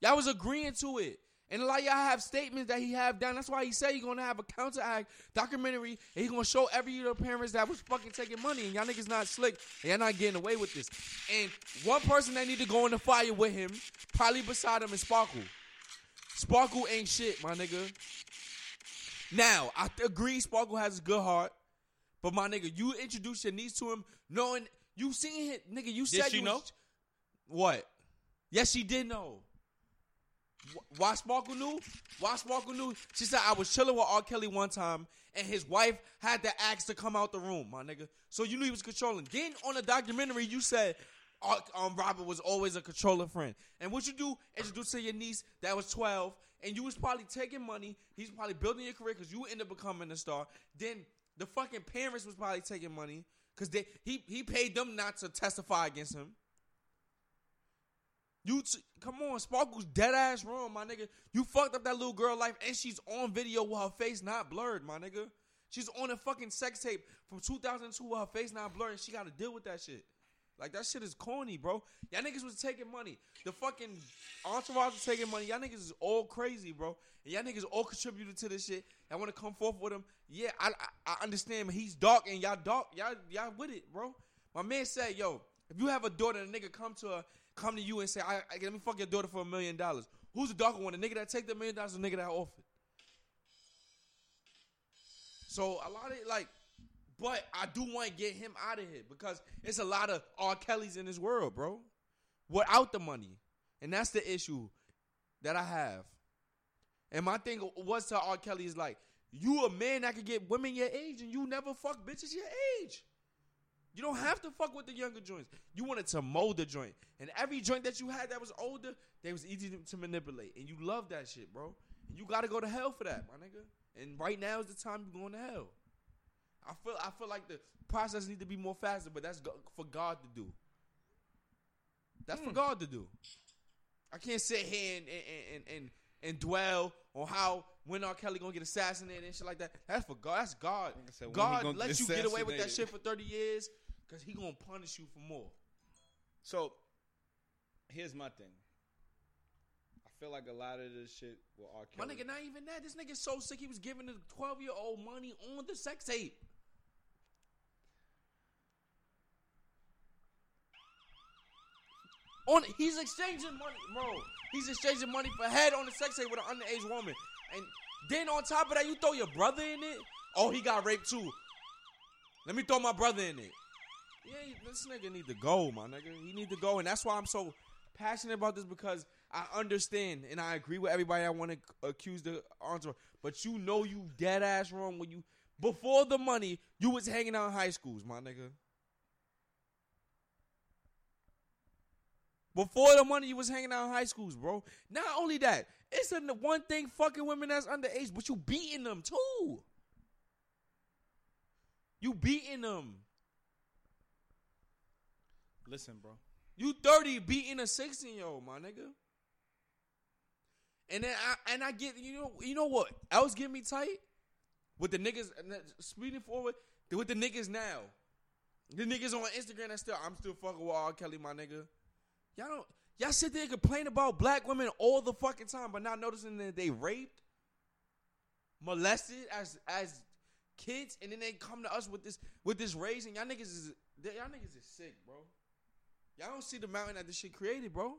Y'all was agreeing to it. And a lot of y'all have statements that he have done. That's why he said he gonna have a counteract documentary and he gonna show every of the parents that was fucking taking money. And y'all niggas not slick. And y'all not getting away with this. And one person that need to go in the fire with him, probably beside him, is Sparkle. Sparkle ain't shit, my nigga. Now, I agree Sparkle has a good heart, but my nigga, you introduced your niece to him knowing you seen him, nigga. You said she you know? was- what? Yes, she did know. Wh- Why Sparkle knew? Why Sparkle knew? She said I was chilling with R. Kelly one time, and his wife had to ask to come out the room, my nigga. So you knew he was controlling. Then on the documentary, you said um, Robert was always a controlling friend. And what you do? Introduce to your niece that was twelve, and you was probably taking money. He's probably building your career because you end up becoming a star. Then the fucking parents was probably taking money because they he he paid them not to testify against him. You t- come on, Sparkle's dead ass wrong, my nigga. You fucked up that little girl life, and she's on video with her face not blurred, my nigga. She's on a fucking sex tape from 2002 with her face not blurred, and she got to deal with that shit. Like that shit is corny, bro. Y'all niggas was taking money. The fucking entourage was taking money. Y'all niggas is all crazy, bro. And y'all niggas all contributed to this shit. Y'all want to come forth with him? Yeah, I, I I understand. He's dark and y'all dark. Y'all y'all with it, bro. My man said, yo, if you have a daughter and a nigga come to her, come to you and say, I, I let me fuck your daughter for a million dollars. Who's the darker one? The nigga that take the million dollars or the nigga that offered? So a lot of like but I do want to get him out of here because it's a lot of R. Kelly's in this world, bro. Without the money. And that's the issue that I have. And my thing was to R. Kelly is like, you a man that could get women your age and you never fuck bitches your age. You don't have to fuck with the younger joints. You wanted to mold the joint. And every joint that you had that was older, they was easy to, to manipulate. And you love that shit, bro. And you gotta go to hell for that, my nigga. And right now is the time you're going to hell. I feel I feel like the process need to be more faster, but that's go- for God to do. That's for God to do. I can't sit here and and, and and and dwell on how when R. Kelly gonna get assassinated and shit like that. That's for God. That's God. Said, God gonna let you get away with that shit for thirty years because he gonna punish you for more. So, here's my thing. I feel like a lot of this shit with R. My Kelly. nigga, not even that. This nigga so sick. He was giving the twelve year old money on the sex tape. On he's exchanging money, bro. He's exchanging money for head on the sex tape with an underage woman, and then on top of that, you throw your brother in it. Oh, he got raped too. Let me throw my brother in it. Yeah, this nigga need to go, my nigga. He need to go, and that's why I'm so passionate about this because I understand and I agree with everybody. I want to accuse the entourage, but you know you dead ass wrong when you before the money you was hanging out in high schools, my nigga. Before the money, you was hanging out in high schools, bro. Not only that, it's the one thing fucking women that's underage, but you beating them too. You beating them. Listen, bro. You 30 beating a 16 year old, my nigga. And then I and I get you know you know what else get me tight with the niggas speeding forward with the niggas now. The niggas on Instagram that still I'm still fucking with R. Kelly, my nigga. Y'all don't y'all sit there and complain about black women all the fucking time, but not noticing that they raped, molested as as kids, and then they come to us with this with this raising. Y'all niggas is y'all niggas is sick, bro. Y'all don't see the mountain that this shit created, bro. Y'all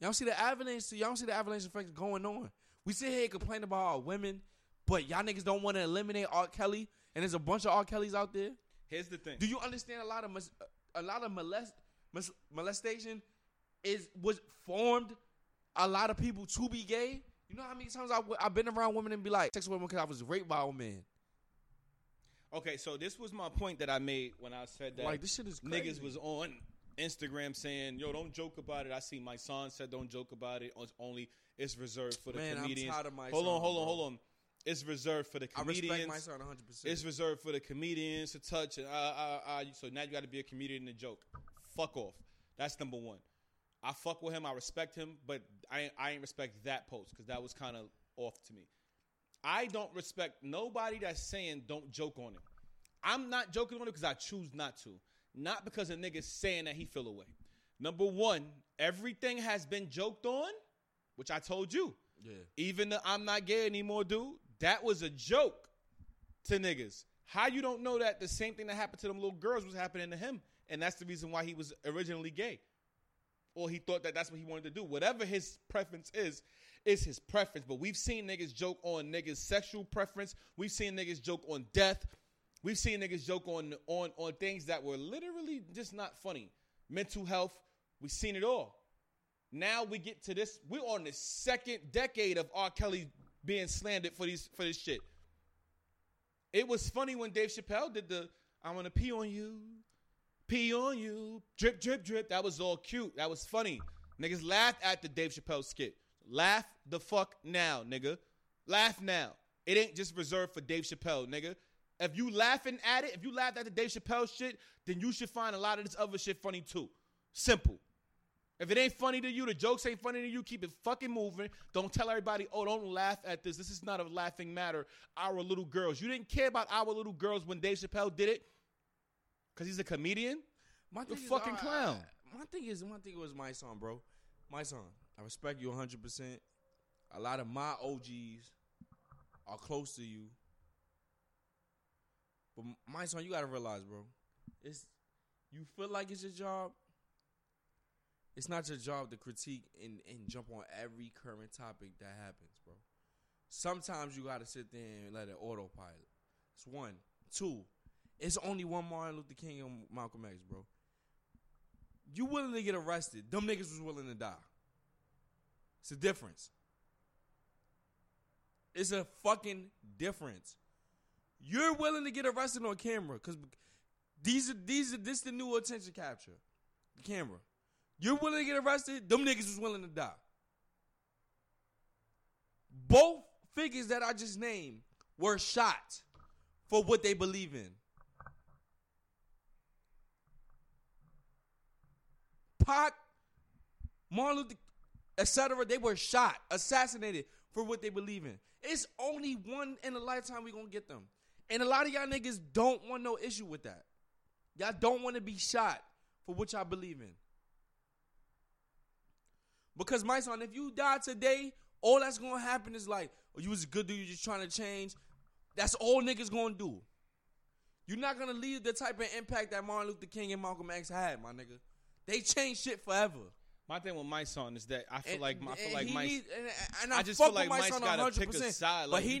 don't see the avalanche. Y'all don't see the avalanche effects going on. We sit here and complain about our women, but y'all niggas don't want to eliminate R. Kelly, and there's a bunch of R. Kellys out there. Here's the thing. Do you understand a lot of a lot of molest molestation is was formed a lot of people to be gay? You know how many times I, I've been around women and be like, sex with women because I was raped by a man. Okay, so this was my point that I made when I said that Like this shit is crazy. niggas was on Instagram saying, "Yo, don't joke about it." I see my son said, "Don't joke about it." It's only it's reserved for the Man, I'm comedians. tired of my hold on, hold on, hold on. It's reserved for the comedians. I respect my son 100. percent It's reserved for the comedians to touch. And, uh, uh, uh, so now you got to be a comedian and a joke. Fuck off. That's number one. I fuck with him. I respect him, but I ain't- I ain't respect that post because that was kind of off to me. I don't respect nobody that's saying don't joke on it. I'm not joking on it because I choose not to, not because a nigga's saying that he feel away. Number one, everything has been joked on, which I told you. Yeah. Even the I'm not gay anymore, dude. That was a joke to niggas. How you don't know that the same thing that happened to them little girls was happening to him, and that's the reason why he was originally gay, or he thought that that's what he wanted to do. Whatever his preference is, is his preference. But we've seen niggas joke on niggas' sexual preference. We've seen niggas joke on death. We've seen niggas joke on on on things that were literally just not funny. Mental health. We've seen it all. Now we get to this. We're on the second decade of R. Kelly being slandered for these for this shit. It was funny when Dave Chappelle did the "I want to pee on you, pee on you, drip drip drip." That was all cute. That was funny. Niggas laughed at the Dave Chappelle skit. Laugh the fuck now, nigga. Laugh now. It ain't just reserved for Dave Chappelle, nigga. If you laughing at it, if you laughed at the Dave Chappelle shit, then you should find a lot of this other shit funny too. Simple. If it ain't funny to you, the jokes ain't funny to you, keep it fucking moving. Don't tell everybody, oh, don't laugh at this. This is not a laughing matter. Our little girls. You didn't care about our little girls when Dave Chappelle did it because he's a comedian? My You a thing is, fucking I- clown. I- my thing is, my thing was my son, bro. My son. I respect you 100. percent A lot of my OGs are close to you, but my son, you gotta realize, bro. It's you feel like it's your job. It's not your job to critique and, and jump on every current topic that happens, bro. Sometimes you gotta sit there and let it autopilot. It's one. Two. It's only one Martin Luther King and Malcolm X, bro. You willing to get arrested. Them niggas was willing to die. It's a difference. It's a fucking difference. You're willing to get arrested on camera because these are these are this the new attention capture. The camera. You're willing to get arrested. Them niggas was willing to die. Both figures that I just named were shot for what they believe in. Pac, Martin Luther, etc. They were shot, assassinated for what they believe in. It's only one in a lifetime we gonna get them, and a lot of y'all niggas don't want no issue with that. Y'all don't want to be shot for what y'all believe in. Because my son, if you die today, all that's gonna happen is like, oh, you was a good dude, you just trying to change. That's all niggas gonna do. You're not gonna leave the type of impact that Martin Luther King and Malcolm X had, my nigga. They changed shit forever. My thing with my son is that I feel And- like I feel like Mike. and, and I, I just fuck feel like my son gotta 100%, pick a side, but like, he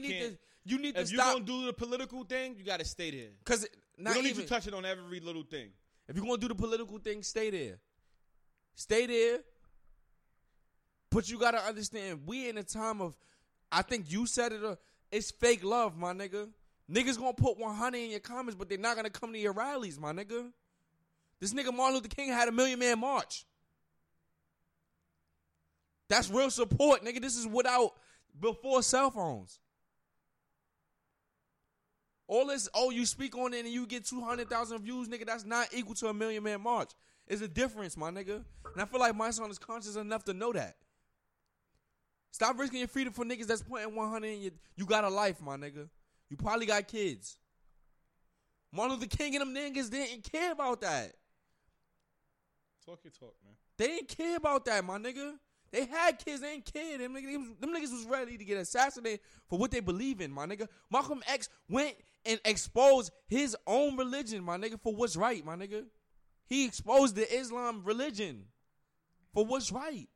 you need to. You need if you're gonna do the political thing, you got to stay there. because We not You don't need even you touching on every little thing. if you're gonna do the political thing, stay there. Stay there. But you gotta understand, we in a time of, I think you said it. Uh, it's fake love, my nigga. Niggas gonna put 100 in your comments, but they're not gonna come to your rallies, my nigga. This nigga Martin Luther King had a million man march. That's real support, nigga. This is without before cell phones. All this, oh, you speak on it and you get 200,000 views, nigga, that's not equal to a million man march. It's a difference, my nigga. And I feel like my son is conscious enough to know that. Stop risking your freedom for niggas that's putting 100 in you. You got a life, my nigga. You probably got kids. Martin Luther King and them niggas didn't care about that. Talk your talk, man. They didn't care about that, my nigga. They had kids, they didn't care. Them niggas, them niggas was ready to get assassinated for what they believe in, my nigga. Malcolm X went and expose his own religion, my nigga, for what's right, my nigga. He exposed the Islam religion for what's right.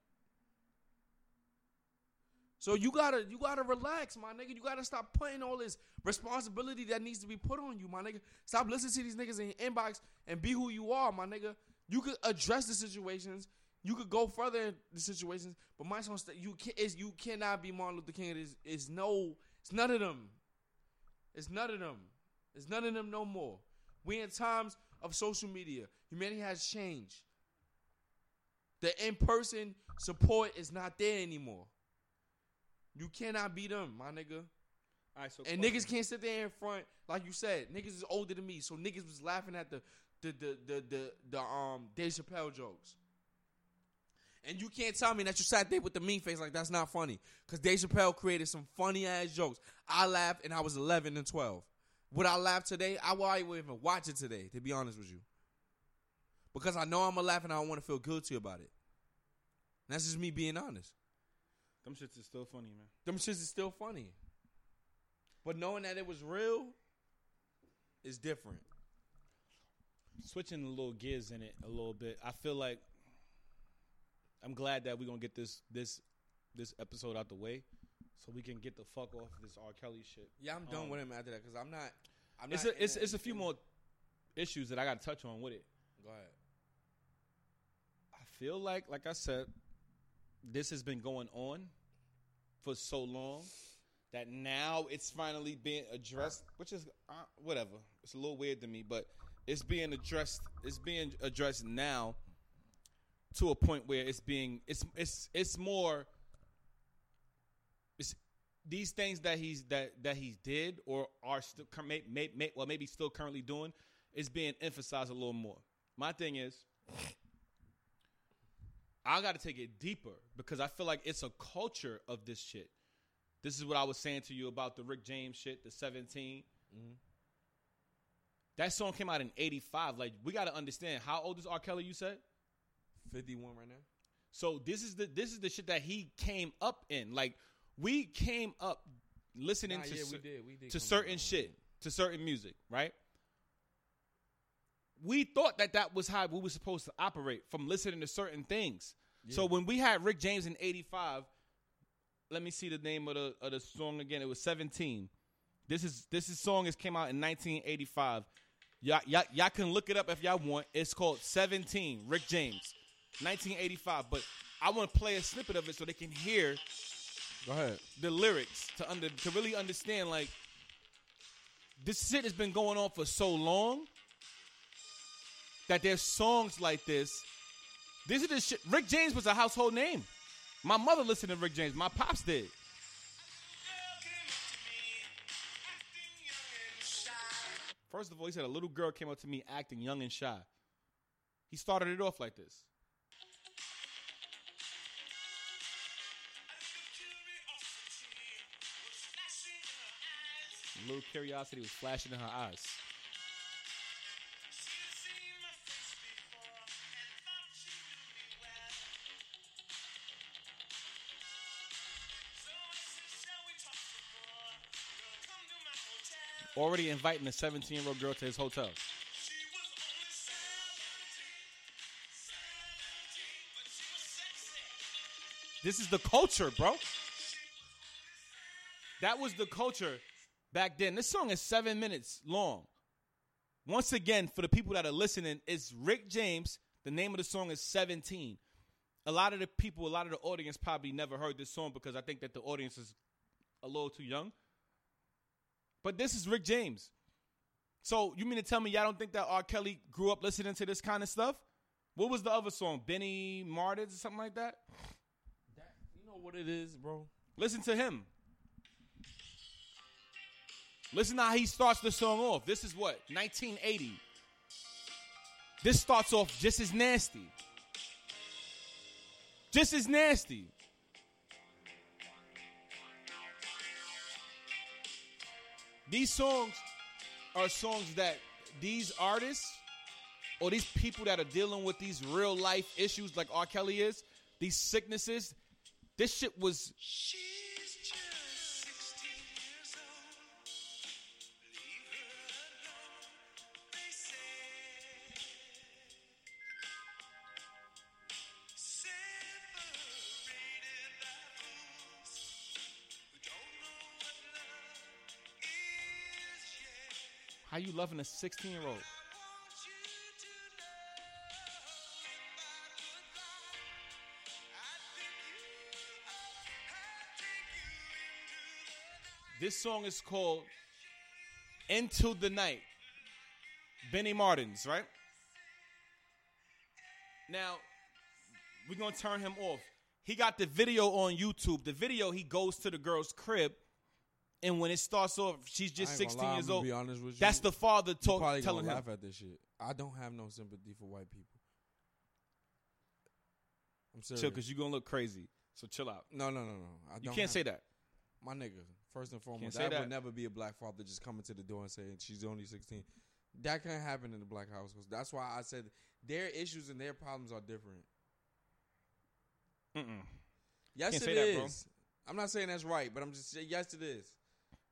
So you gotta you gotta relax, my nigga. You gotta stop putting all this responsibility that needs to be put on you, my nigga. Stop listening to these niggas in your inbox and be who you are, my nigga. You could address the situations. You could go further in the situations, but my son, you can is you cannot be Martin Luther King. Is is no, it's none of them. It's none of them. It's none of them no more. We in times of social media. Humanity has changed. The in person support is not there anymore. You cannot be them, my nigga. Right, so And niggas can't sit there in front, like you said. Niggas is older than me, so niggas was laughing at the the the the the, the um Dave Chappelle jokes. And you can't tell me that you sat there with the mean face like that's not funny. Cause Dave Chappelle created some funny ass jokes. I laughed and I was eleven and twelve. Would I laugh today? I wouldn't even watch it today, to be honest with you. Because I know I'm gonna laugh and I don't want to feel guilty about it. And that's just me being honest. them shits is still funny, man. Them shits is still funny. But knowing that it was real is different. Switching the little gears in it a little bit. I feel like I'm glad that we're gonna get this this this episode out the way, so we can get the fuck off this R. Kelly shit. Yeah, I'm done Um, with him after that because I'm not. I'm It's not a, it's it's a few more issues that I got to touch on with it. Go ahead. I feel like, like I said, this has been going on for so long that now it's finally being addressed, which is uh, whatever. It's a little weird to me, but it's being addressed. It's being addressed now to a point where it's being it's it's it's more it's these things that he's that that he's did or are still may, may, may, well maybe still currently doing is being emphasized a little more. My thing is, I got to take it deeper because I feel like it's a culture of this shit. This is what I was saying to you about the Rick James shit, the 17. Mm-hmm. That song came out in 85. Like, we got to understand how old is R. Kelly, you said? 51 right now. So this is the this is the shit that he came up in. Like we came up listening Nah, to yeah, cer- we did. We did to certain around. shit, to certain music, right? We thought that that was how we were supposed to operate from listening to certain things. So when we had Rick James in '85, let me see the name of the of the song again. It was 17. This is this is song is came out in 1985. Y'all, y'all, y'all can look it up if y'all want. It's called 17. Rick James, 1985. But I want to play a snippet of it so they can hear Go ahead. the lyrics to under to really understand like this shit has been going on for so long that there's songs like this. This is the shit. Rick James was a household name. My mother listened to Rick James. My pops did. First of all, he said a little girl came up to me acting young and shy. He started it off like this. Little curiosity was flashing in her eyes. Already inviting a 17 year old girl to his hotel. This is the culture, bro. That was the culture back then. This song is seven minutes long. Once again, for the people that are listening, it's Rick James. The name of the song is 17. A lot of the people, a lot of the audience probably never heard this song because I think that the audience is a little too young. But this is Rick James. So you mean to tell me y'all don't think that R. Kelly grew up listening to this kind of stuff? What was the other song? Benny Martins or something like that? That, you know what it is, bro? Listen to him. Listen to how he starts the song off. This is what? 1980. This starts off just as nasty. Just as nasty. These songs are songs that these artists or these people that are dealing with these real life issues like R. Kelly is, these sicknesses, this shit was how you loving a 16 year old. This song is called Into the Night. Benny Martins, right? Now, we're going to turn him off. He got the video on YouTube. The video, he goes to the girl's crib, and when it starts off, she's just I ain't gonna 16 lie, years old. Be honest with you. That's the father You talk, probably telling gonna him. laugh at this shit. I don't have no sympathy for white people. I'm serious. Chill, because you're going to look crazy. So chill out. no, no, no, no. I You don't can't have- say that. My nigga, first and foremost, say that, that. would never be a black father just coming to the door and saying she's only 16. That can't happen in the black households. That's why I said their issues and their problems are different. Mm-mm. Yes, Can't it say that, bro. I'm not saying that's right, but I'm just saying yes, it is.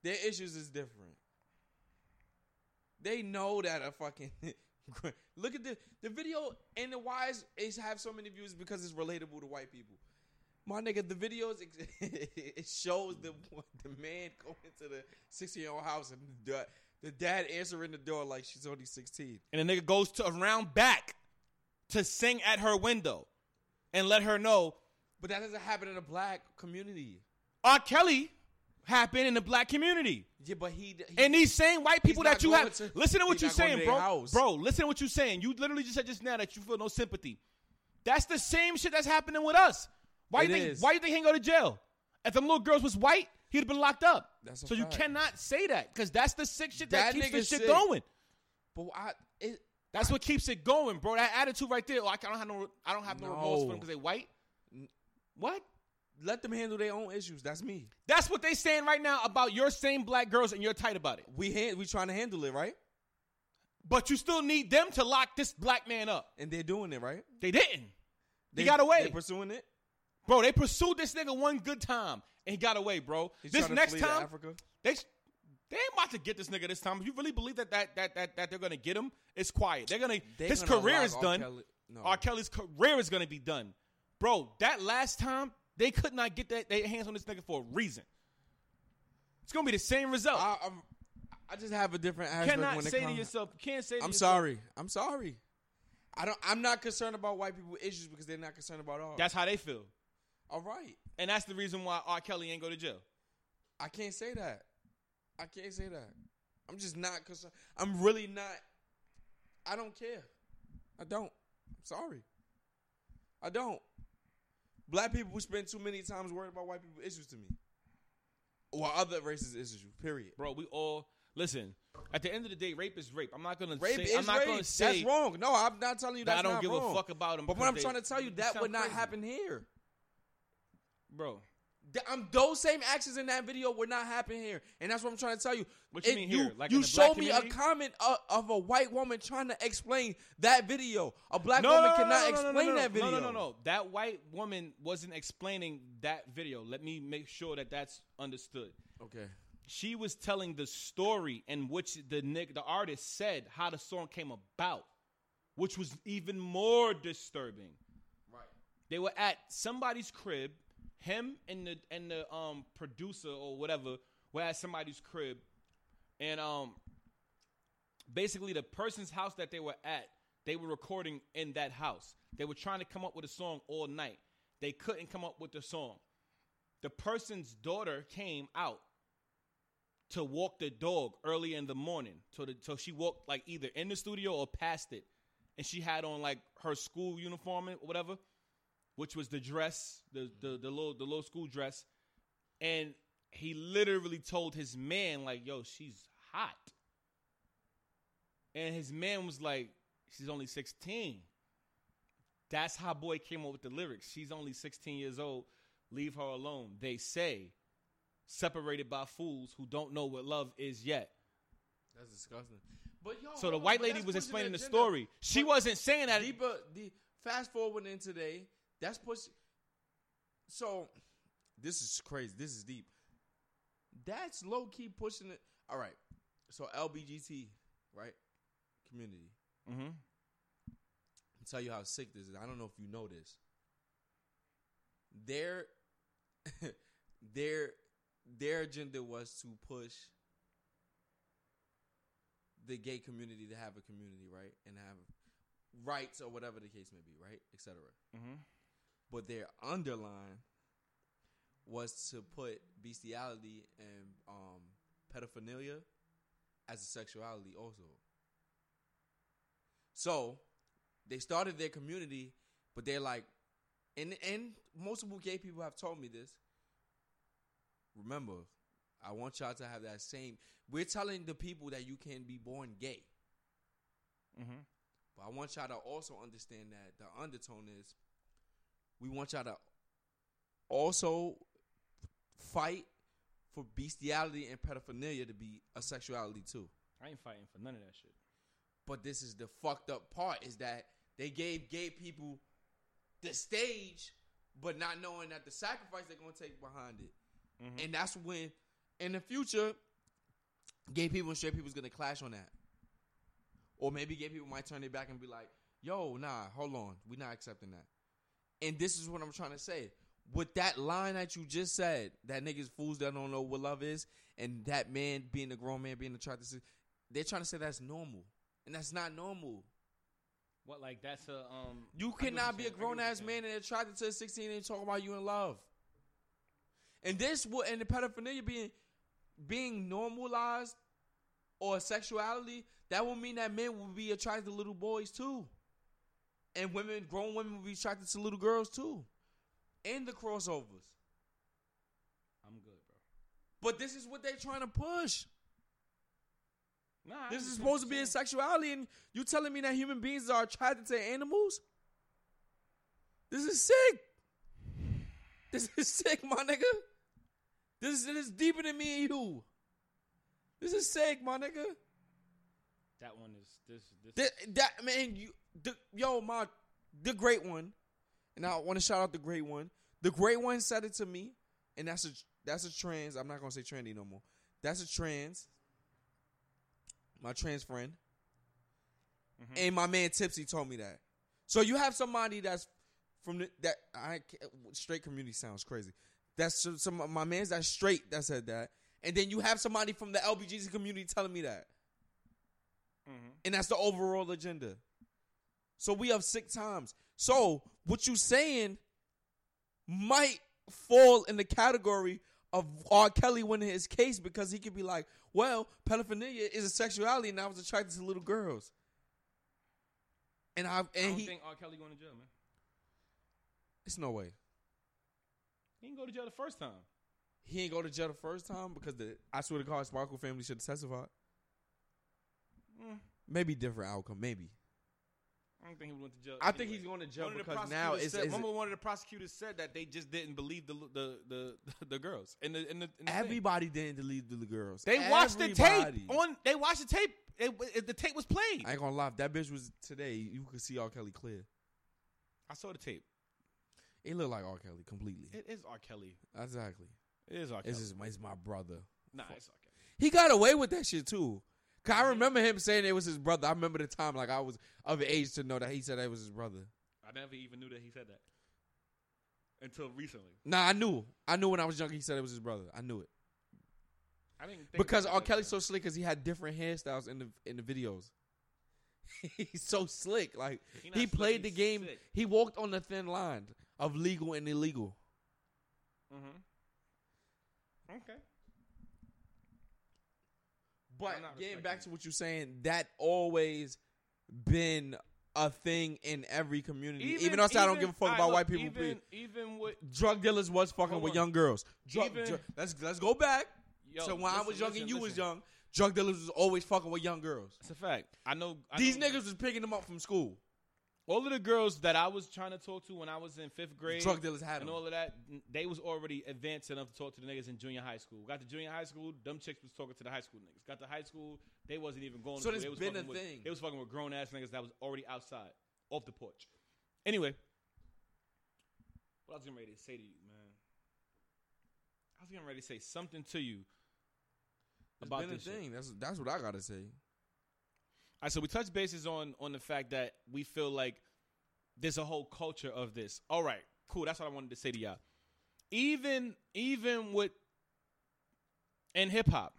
Their issues is different. They know that a fucking (laughs) look at the the video and the why is, have so many views because it's relatable to white people. My nigga, the videos (laughs) it shows the the man going to the 16 year old house and the, the dad answering the door like she's only 16. And the nigga goes to around back to sing at her window and let her know But that doesn't happen in the black community. R. Kelly happened in the black community. Yeah, but he, he And these same white people that you have, to- listen to what you're saying, bro. house. Bro, listen to what you're saying. You literally just said just now that you feel no sympathy. That's the same shit that's happening with us. Why It you think? is. Why you think he ain't go to jail? If them little girls was white, he'd have been locked up. So you cannot say that because that's the sick shit that, That keeps this shit sick. going. But I, it, That's what keeps it going, bro. That attitude right there. Oh, I don't have no, I don't have no, remorse for them because they white. What? Let them handle their own issues. That's me. That's what they saying right now about your same black girls, and you're tight about it. We hand, we trying to handle it, right? But you still need them to lock this black man up. And they're doing it, right? They didn't. He got away. They pursuing it. Bro, they pursued this nigga one good time and he got away, bro. He's this next time, Africa. they they ain't about to get this nigga this time. If you really believe that that that that, that they're gonna get him, it's quiet. They're gonna They his gonna career is R. done. Kelly- no. R. Kelly's career is gonna be done, bro. That last time they could not get that their hands on this nigga for a reason. It's gonna be the same result. I, I'm, I just have a different aspect cannot when it say to yourself, can't say. To I'm yourself, sorry. I'm sorry. I don't. I'm not concerned about white people issues because they're not concerned about ours. That's how they feel, all right. and that's the reason why R. Kelly ain't go to jail. I can't say that. I can't say that. I'm just not concerned. I'm really not. I don't care. I don't. I'm sorry. I don't. Black people who spend too many times worried about white people issues to me, or other racist issues. Period. bro. We all listen. At the end of the day, rape is rape. I'm not gonna Rape say. is I'm not rape. gonna say that's wrong. No, I'm not telling you that I don't not give wrong. a fuck about them. But what I'm trying to tell you, that would not crazy. happen here. bro. I'm, um, those same actions in that video would not happen here, and that's what I'm trying to tell you. What you It- mean here? Like you showed me a comment of, of a white woman trying to explain that video. A black No, woman no, no, cannot no, explain that video. No, no, no, no. That white woman wasn't explaining that video. Let me make sure that that's understood. Okay. She was telling the story in which the nick, the artist said how the song came about, which was even more disturbing. Right. They were at somebody's crib. Him and the and the um producer or whatever were at somebody's crib, and um basically the person's house that they were at, they were recording in that house. They were trying to come up with a song all night. They couldn't come up with the song. The person's daughter came out to walk the dog early in the morning. So, the, so she walked like either in the studio or past it, and she had on like her school uniform or whatever, which was the dress, the the the little the little school dress, and he literally told his man like, "Yo, she's hot," and his man was like, "She's only 16." That's how boy came up with the lyrics. She's only 16 years old. Leave her alone. They say, separated by fools who don't know what love is yet. That's disgusting. But yo, So the on, white lady was explaining the story. She But wasn't saying that. Deeper, the fast forward in today. That's push. So, this is crazy. This is deep. That's low key pushing it. All right. So LBGT, right? Community. Mm-hmm. I'll tell you how sick this is. I don't know if you know this. Their (laughs) their their agenda was to push the gay community to have a community, right? And have rights or whatever the case may be, right? Etc. hmm But their underline was to put bestiality and um, pedophilia as a sexuality also. So they started their community, but they're like, and and multiple gay people have told me this. Remember, I want y'all to have that same. We're telling the people that you can be born gay, hmm but I want y'all to also understand that the undertone is we want y'all to also fight for bestiality and pedophilia to be a sexuality too. I ain't fighting for none of that shit. But this is the fucked up part is that they gave gay people the stage, but not knowing that the sacrifice they're gonna take behind it. Mhm. And that's when in the future, gay people and straight people's gonna clash on that. Or maybe gay people might turn their back and be like, yo, nah, hold on. We're not accepting that. And this is what I'm trying to say. With that line that you just said, that niggas fools that don't know what love is, and that man being a grown man being attracted to, they're trying to say that's normal. And that's not normal. What like that's a um. You what cannot be a saying. I get grown what ass man and attracted to a 16 and talk about you in love. And this would and the pedophilia being being normalized or sexuality, that will mean that men will be attracted to little boys too. And women, grown women will be attracted to little girls too. And the crossovers. I'm good, bro. But this is what they're trying to push. Nah, This is supposed to be a sexuality, and you telling me that human beings are attracted to animals? This is sick. This is sick, my nigga. This is, this is deeper than me and you. This is sick, my nigga. That one is this. This. That, that man, you, the, yo, my, the great one, and I want to shout out the great one. The great one said it to me, and that's a that's a trans. I'm not gonna say trendy no more. That's a trans. My trans friend, mm-hmm. and my man Tipsy told me that. So you have somebody that's from the that I straight community sounds crazy. That's some, my man's that straight that said that, and then you have somebody from the LBGC community telling me that mm-hmm. and that's the overall agenda. So we have six times. So what you saying might fall in the category of R. Kelly winning his case because he could be like, well, pedophilia is a sexuality, and I was attracted to little girls. And I I and don't he, think R. Kelly going to jail, man. it's no way He didn't go to jail the first time. he ain't go to jail the first time because the I swear to God, Sparkle family should have testified. Mm. Maybe different outcome, maybe. I don't think he went to jail. I think he's going to jail One of the because now prosecutors it's, said, it's remember one of the prosecutors said that they just didn't believe the the the, (laughs) the girls in the in the, in the thing. everybody didn't delete the girls. They watched the tape on. They watched the tape. It, it- the tape was played. I ain't gonna lie. If that bitch was today, you could see R. Kelly clear. I saw the tape. It looked like R. Kelly completely. It is R. Kelly. Exactly. It is R. Kelly. It's just it's my brother. nah, it's R. Kelly. He got away with that shit too. Cause I remember him saying it was his brother. I remember the time like I was of age to know that he said it was his brother. I never even knew that he said that until recently. Nah, I knew. I knew when I was young he said it was his brother. I knew it I didn't think because R. Kelly's so slick because he had different hairstyles in the in the videos. (laughs) He's so slick. Like He he slick, played the game. sick. He walked on the thin line of legal and illegal. Mm-hmm. Okay. But getting back to what you're saying, that always been a thing in every community. Even, though I say I don't give a fuck about look, white people. Even, even with Drug dealers was fucking with on. young girls. Drug, Even- dr- let's let's go back. yo, so when I was young listen, and you was young, drug dealers was always fucking with young girls. It's a fact. I know I These know- niggas was picking them up from school. All of the girls that I was trying to talk to when I was in fifth grade, Drug dealers had and them. all of that, they was already advanced enough to talk to the niggas in junior high school. Got to junior high school, dumb chicks was talking to the high school niggas. Got to high school, they wasn't even going. So to there's school. They was been a fucking with, thing. They was fucking with grown ass niggas that was already outside, off the porch. Anyway, what I was getting ready to say to you, man. I was getting ready to say something to you It's about been a this shit. thing. That's that's what I gotta say. All right, so we touched bases on on the fact that we feel like there's a whole culture of this. All right, cool. That's what I wanted to say to y'all. Even even with in hip hop,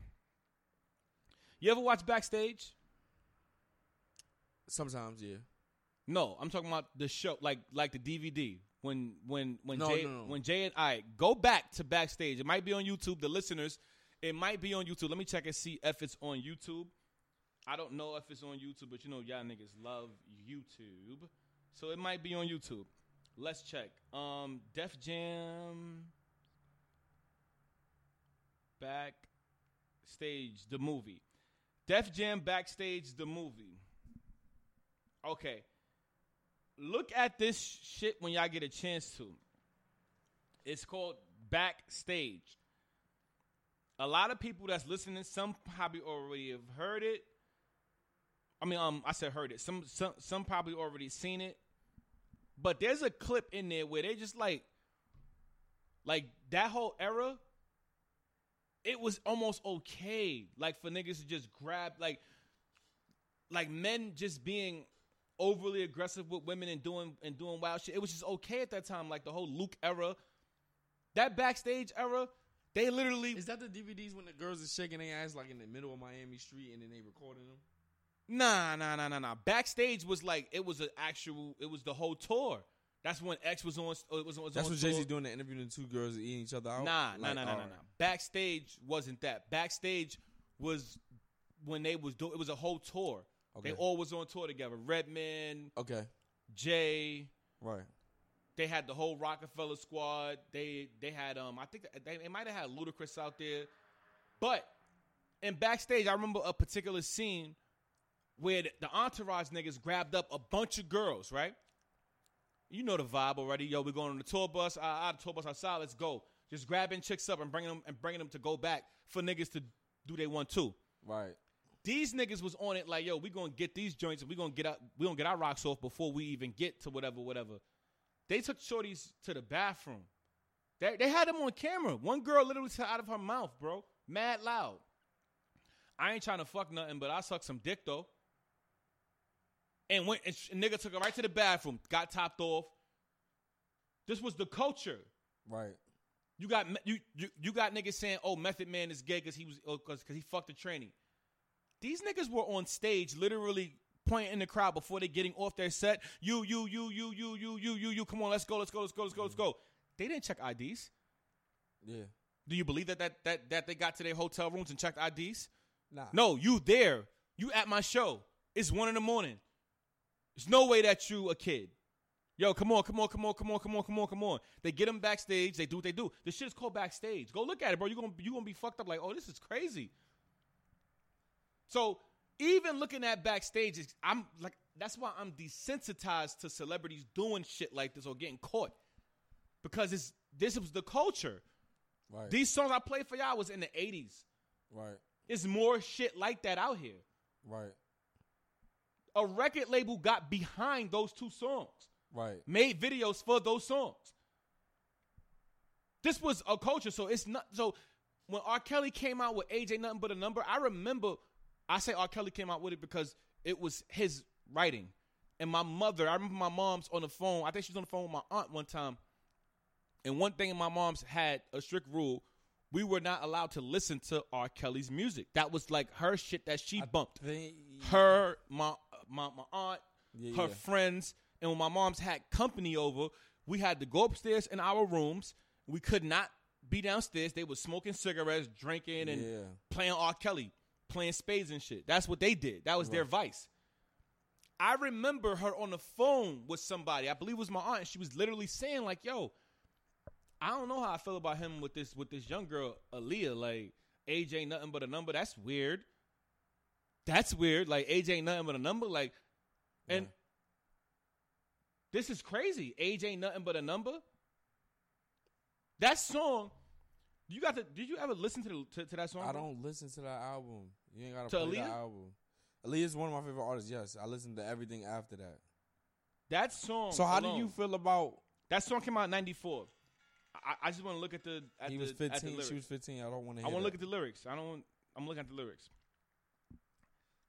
you ever watch backstage? Sometimes, yeah. No, I'm talking about the show, like like the DVD. When when when No, Jay no, no. when Jay and I go back to backstage, it might be on YouTube. The listeners, it might be on YouTube. Let me check and see if it's on YouTube. I don't know if it's on YouTube, but you know y'all niggas love YouTube, so it might be on YouTube. Let's check. Um, Def Jam backstage the movie. Def Jam backstage the movie. Okay. Look at this shit when y'all get a chance to. It's called Backstage. A lot of people that's listening, some probably already have heard it. I mean, um, I said heard it. Some some some probably already seen it. But there's a clip in there where they just like like that whole era, it was almost okay. Like for niggas to just grab like like men just being overly aggressive with women and doing and doing wild shit. It was just okay at that time. Like the whole Luke era, that backstage era, they literally Is that the DVDs when the girls is shaking their ass like in the middle of Miami Street and then they recording them? Nah nah nah nah nah. Backstage was like it was an actual. It was the whole tour. That's when X was on. It was, was That's on what. Jay Z doing the interview and the two girls eating each other out. Nah, nah, Like, nah, nah, nah, alright. nah. Backstage wasn't that. Backstage was when they was doing. It was a whole tour. They Okay. all was on tour together. Redman, Okay, Jay. right. They had the whole Roc-A-Fella squad. They they had um I think they, they might have had Ludacris out there. But in backstage, I remember a particular scene where the, entourage niggas grabbed up a bunch of girls, right? You know the vibe already. Yo, we're going on the tour bus. I, I the tour bus outside. Let's go. Just grabbing chicks up and bringing them and bringing them to go back for niggas to do they want too. Right. These niggas was on it like, yo, we gonna get these joints and we gonna get out, we gonna get our rocks off before we even get to whatever, whatever. They took shorties to the bathroom. They they had them on camera. One girl literally said out of her mouth, bro, mad loud. I ain't trying to fuck nothing, but I suck some dick though. And went and sh- nigga took her right to the bathroom, got topped off. This was the culture. Right. You got me- you you, you got niggas saying, "Oh, Method Man is gay because he was oh, because cause he fucked the tranny." These niggas were on stage, literally pointing in the crowd before they getting off their set. You you you you you you you you you. Come on, let's go, let's go, let's go, let's go, let's mm-hmm. go. They didn't check IDs. Yeah. Do you believe that that that that they got to their hotel rooms and checked IDs? Nah. No, you there. You at my show. It's one in the morning. There's no way that you a kid. Yo, come on, come on, come on, come on, come on, come on, come on. They get them backstage. They do what they do. This shit is called backstage. Go look at it, bro. You're gonna you gonna be fucked up like, oh, this is crazy. So even looking at backstage, I'm like, that's why I'm desensitized to celebrities doing shit like this or getting caught. Because it's this was the culture. Right. These songs I played for y'all was in the 80s. right. It's more shit like that out here. Right. A record label got behind those two songs, Right. made videos for those songs. This was a culture, so it's not so. When R. Kelly came out with AJ Nothing But a Number, I remember. I say R. Kelly came out with it because it was his writing, and my mother. I remember my mom's on the phone. I think she was on the phone with my aunt one time, and one thing my mom's had a strict rule: we were not allowed to listen to R. Kelly's music. That was like her shit that she bumped They, her, my my my aunt, Yeah, her yeah. friends, and when my mom's had company over, we had to go upstairs in our rooms. We could not be downstairs. They were smoking cigarettes, drinking, and Yeah. playing R. Kelly, playing spades and shit. That's what they did. That was their vice. I remember her on the phone with somebody. I believe it was my aunt. And she was literally saying like, "Yo, I don't know how I feel about him with this with this young girl, Aaliyah. Like, age ain't nothing but a number. That's weird. That's weird. Like, age ain't nothing but a number. Like, and Yeah. this is crazy. Age ain't nothing but a number. That song, you got to. Did you ever listen to the, to, to that song? I bro? don't listen to that album. You ain't gotta To play that Aaliyah? album. Aaliyah's one of my favorite artists. Yes, I listen to everything after that. That song. So how do you feel about? That song came out in '94. I, I just want to look at the. At he the, was At the 15. lyrics. She was 15. I don't want to. I want to look at the lyrics. I don't. I'm looking at the lyrics.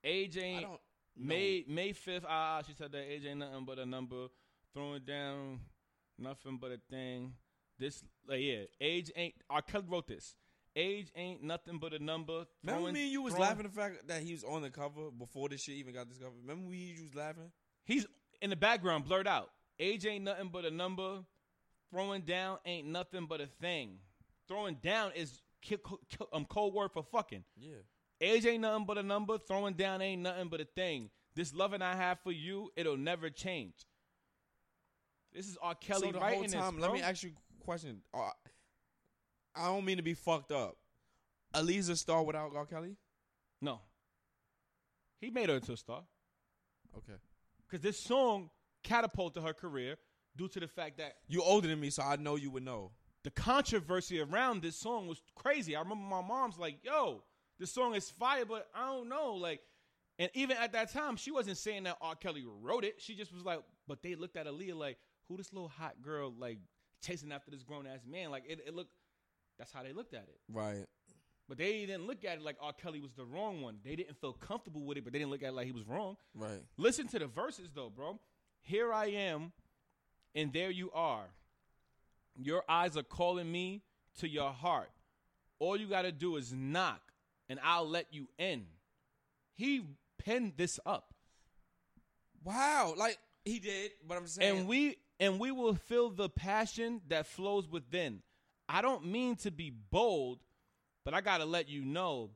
Age I ain't don't. May May fifth. Ah, she said that age ain't nothing but a number. Throwing down, nothing but a thing. This, like, yeah, age ain't. R. Kelly wrote this. Age ain't nothing but a number. Remember Throwing- me and you was throwing- laughing the fact that he was on the cover before this shit even got discovered. Remember we you was laughing? He's in the background, blurred out. Age ain't nothing but a number. Throwing down ain't nothing but a thing. Throwing down is ki- co- co- um code word for fucking. Yeah. Age ain't nothing but a number. Throwing down ain't nothing but a thing. This loving I have for you, it'll never change. This is R. Kelly so the writing whole this, time, bro. let me ask you a question. Uh, I don't mean to be fucked up. Aliza star without R. Kelly? no, he made her into a star Okay. because this song catapulted her career due to the fact that you're older than me, so I know you would know. the controversy around this song was crazy. I remember my mom's like, "Yo, this song is fire," but I don't know, like. And even at that time, she wasn't saying that R. Kelly wrote it. She just was like, but they looked at Aaliyah like, who this little hot girl like chasing after this grown ass man? Like it, it looked. That's how they looked at it. Right. But they didn't look at it like R. Kelly was the wrong one. They didn't feel comfortable with it, but they didn't look at it like he was wrong. Right. Listen to the verses though, bro. Here I am, and there you are. Your eyes are calling me to your heart. All you got to do is knock, and I'll let you in. He penned this up, Wow. Like he did, but I'm saying and we and we will feel the passion that flows within. I don't mean to be bold, but I got to let you know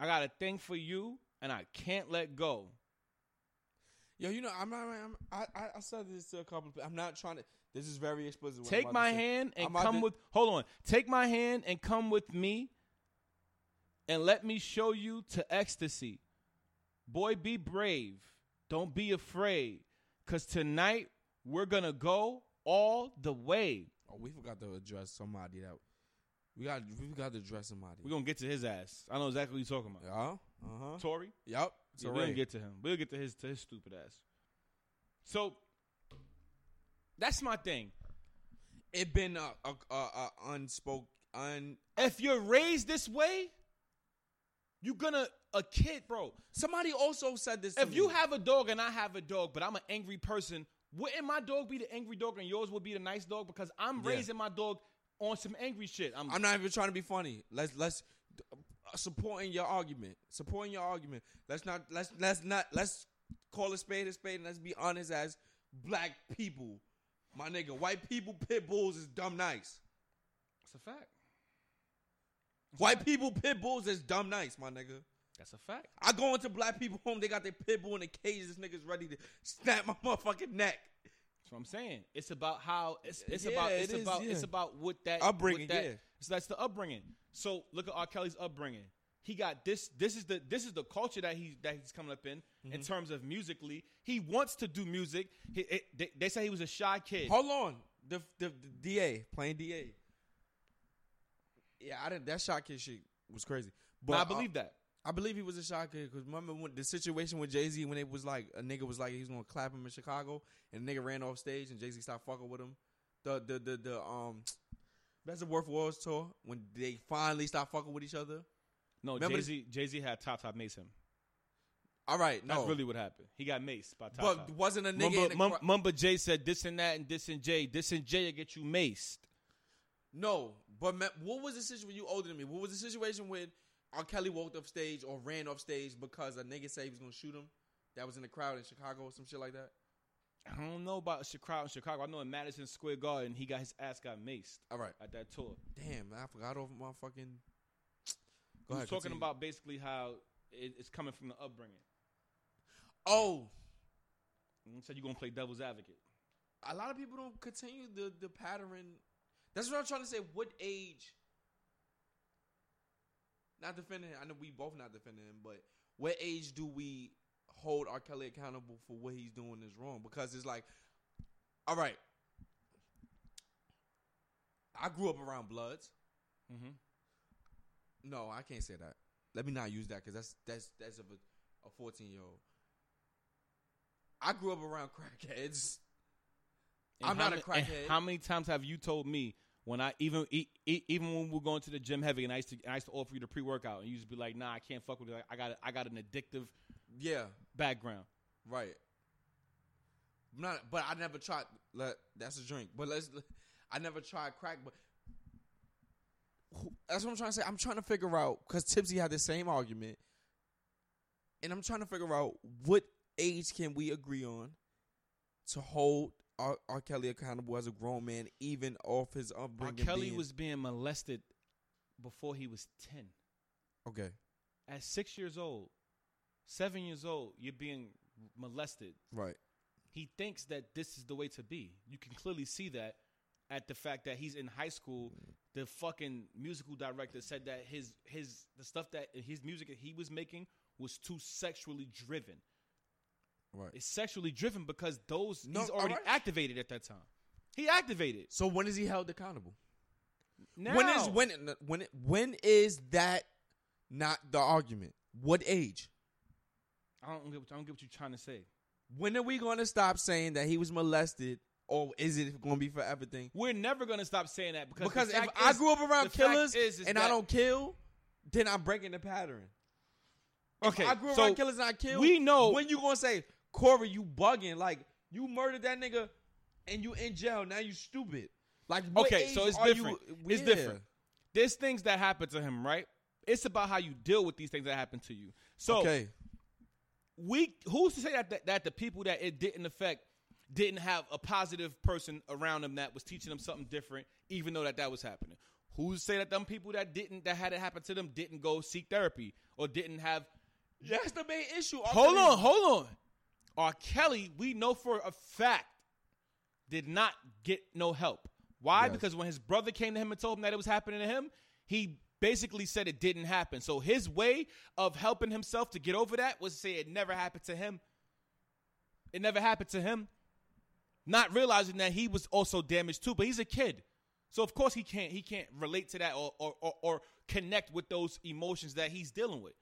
I got a thing for you, and I can't let go. Yo, you know, I'm not. I'm, I I- said this to a couple. Of, I'm not trying to. This is very explicit. Take my hand and come with. Hold on. Take my hand and come with me. And let me show you to ecstasy. Boy, be brave. Don't be afraid. Cause tonight we're gonna go all the way. Oh, we forgot to address somebody that we got. We got to address somebody. We're gonna get to his ass. I know exactly what you're talking about. Yeah. Uh huh. Touré? Yep. Yeah, we'll get to him. We'll get to his to his stupid ass. So that's my thing. it been a, a, a, a unspoke un. If you're raised this way, you're gonna a kid, bro. Somebody also said this. If you have a dog and I have a dog, but I'm an angry person, wouldn't my dog be the angry dog and yours would be the nice dog? Because I'm Yeah. raising my dog on some angry shit. I'm, I'm not even trying to be funny. Let's let's uh, supporting your argument. Supporting your argument. Let's not let's let's not let's call a spade a spade and let's be honest as black people. My nigga, white people pit bulls is dumb nice. It's a fact. White people pit bulls is dumb nice, my nigga. That's a fact. I go into black people home, they got their pit bull in the cage. This nigga's ready to snap my (laughs) motherfucking neck. That's what I'm saying. It's about how it's it's Yeah, about it it's is, about it's about what that Upbringing, what that, yeah. So that's the upbringing. So look at R. Kelly's upbringing. He got this. This is the this is the culture that he that he's coming up in Mm-hmm. in terms of musically. He wants to do music. He, it, they, they say he was a shy kid. Hold on. The, the, the DA, playing DA. Yeah, I didn't that shot kid shit was crazy. But But I believe that. I believe he was a shot kid because remember when the situation with Jay Z when it was like a nigga was like he was gonna clap him in Chicago and the nigga ran off stage and Jay Z stopped fucking with him. The the the the um that's the Both Worlds tour when they finally stopped fucking with each other. No, Jay Z Jay Z had Top Top mace him. All right, no. That's really what happened. He got maced by Top top. but Top. wasn't a nigga Mumba, in the Mum- Mumba Jay said this and that and this and Jay. This and Jay will get you maced. No, but ma- what was the situation? You older than me. What was the situation when R. Kelly walked off stage or ran off stage because a nigga said he was gonna shoot him? That was in the crowd in Chicago or some shit like that. I don't know about in Chicago. I know in Madison Square Garden, he got his ass got maced All right. at that tour. Damn, I forgot over my fucking. Go He was talking about basically how it, it's coming from the upbringing. Oh, said you're gonna play devil's advocate. a lot of people don't continue the the pattern. That's what I'm trying to say. What age? Not defending. Him. I know we both not defending him, but what age do we hold R. Kelly accountable for what he's doing is wrong? Because it's like, all right, I grew up around Bloods. Mm-hmm. No, I can't say that. Let me not use that because that's that's that's of a, a 14 year old. I grew up around crackheads. I'm not a crackhead. How many times have you told me when I even even when we're going to the gym heavy and I used to I used to offer you the pre workout and you used to be like, Nah, I can't fuck with it. I got I got an addictive Yeah, background. right. Not, but I never tried. Let, that's a drink. But let's. I never tried crack. But who- that's what I'm trying to say. I'm trying to figure out because Tipsy had the same argument, and I'm trying to figure out what age can we agree on to hold R. R. Kelly accountable as a grown man, even off his R. upbringing. Kelly being- was being molested before he was ten. okay, At six years old, seven years old, you're being molested. right. He thinks that this is the way to be. You can clearly see that at the fact that he's in high school. The fucking musical director said that his his the stuff that his music that he was making was too sexually driven. Right. It's sexually driven because those No, he's already alright. activated at that time. He activated. So when is he held accountable? Now, When is when when when is that not the argument? What age? I don't get what, I don't get what you're trying to say. When are we going to stop saying that he was molested, or is it going to be for everything? We're never gonna stop saying that because Because if fact I grew up around killers is- is and I don't kill, then I'm breaking the pattern. okay, If I grew up so around killers and I killed. we know when you gonna say Corey, you bugging? Like you murdered that nigga and you in jail. Now you stupid. Like Okay, so it's different. You, It's Yeah. different. There's things that happen to him, right? It's about how you deal with these things that happen to you. So Okay. we who's to say that, that that the people that it didn't affect didn't have a positive person around them that was teaching them something different, even though that that was happening. Who's to say that them people that didn't that had it happen to them didn't go seek therapy or didn't have? That's the main issue. Hold on, hold on. R. Kelly, we know for a fact, did not get no help. Why? Yes. Because when his brother came to him and told him that it was happening to him, he basically said it didn't happen. So his way of helping himself to get over that was to say it never happened to him. It never happened to him. Not realizing that he was also damaged too, but he's a kid. So of course he can't he can't relate to that or or, or, or connect with those emotions that he's dealing with.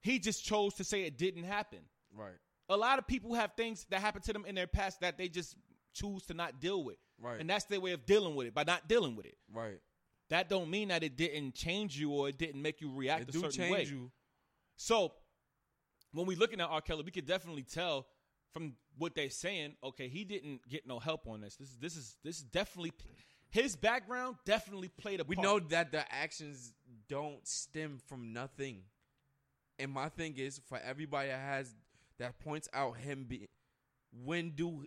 He just chose to say it didn't happen. Right. A lot of people have things that happen to them in their past that they just choose to not deal with. Right. And that's their way of dealing with it by not dealing with it. Right. That don't mean that it didn't change you or it didn't make you react It a do certain change way. you. So when we looking at R. Kelly, we could definitely tell from what they're saying. Okay, he didn't get no help on this. This is this is this is definitely his background definitely played a We part. know that the actions don't stem from nothing. And my thing is for everybody that has that points out him be when do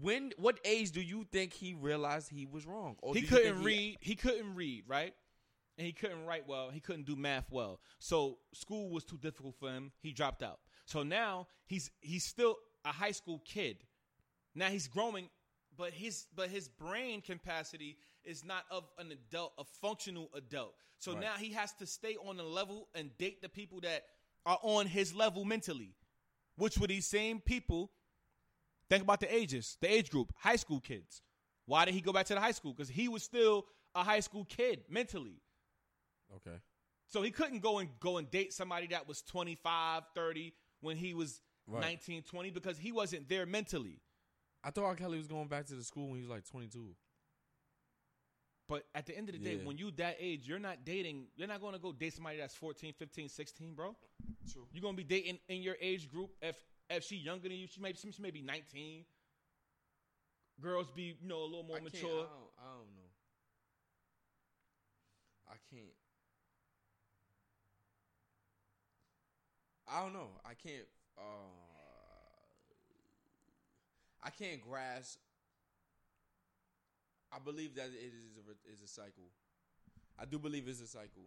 when what age do you think he realized he was wrong? Or he do you think couldn't read. He couldn't read, right? And he couldn't write well. He couldn't do math well. So school was too difficult for him. He dropped out. So now he's he's still a high school kid. Now he's growing, but his but his brain capacity is not of an adult, a functional adult. So Right. now he has to stay on the level and date the people that are on his level mentally, which were these same people. Think about the ages, the age group, high school kids. Why did he go back to the high school? Because he was still a high school kid mentally. Okay. So he couldn't go and go and date somebody that was 25, 30 when he was Right. 19, 20 because he wasn't there mentally. I thought R. Kelly was going back to the school when he was like 22. But at the end of the day, Yeah. when you that age, you're not dating, you're not going to go date somebody that's 14, 15, 16, bro. True. You're going to be dating in your age group if if she younger than you, she may she may be 19. Girls be, you know, a little more I can't, I mature. don't, I don't know. I can't. I don't know. I can't. Uh, I can't grasp. I believe that it is a, is a cycle. I do believe it's a cycle,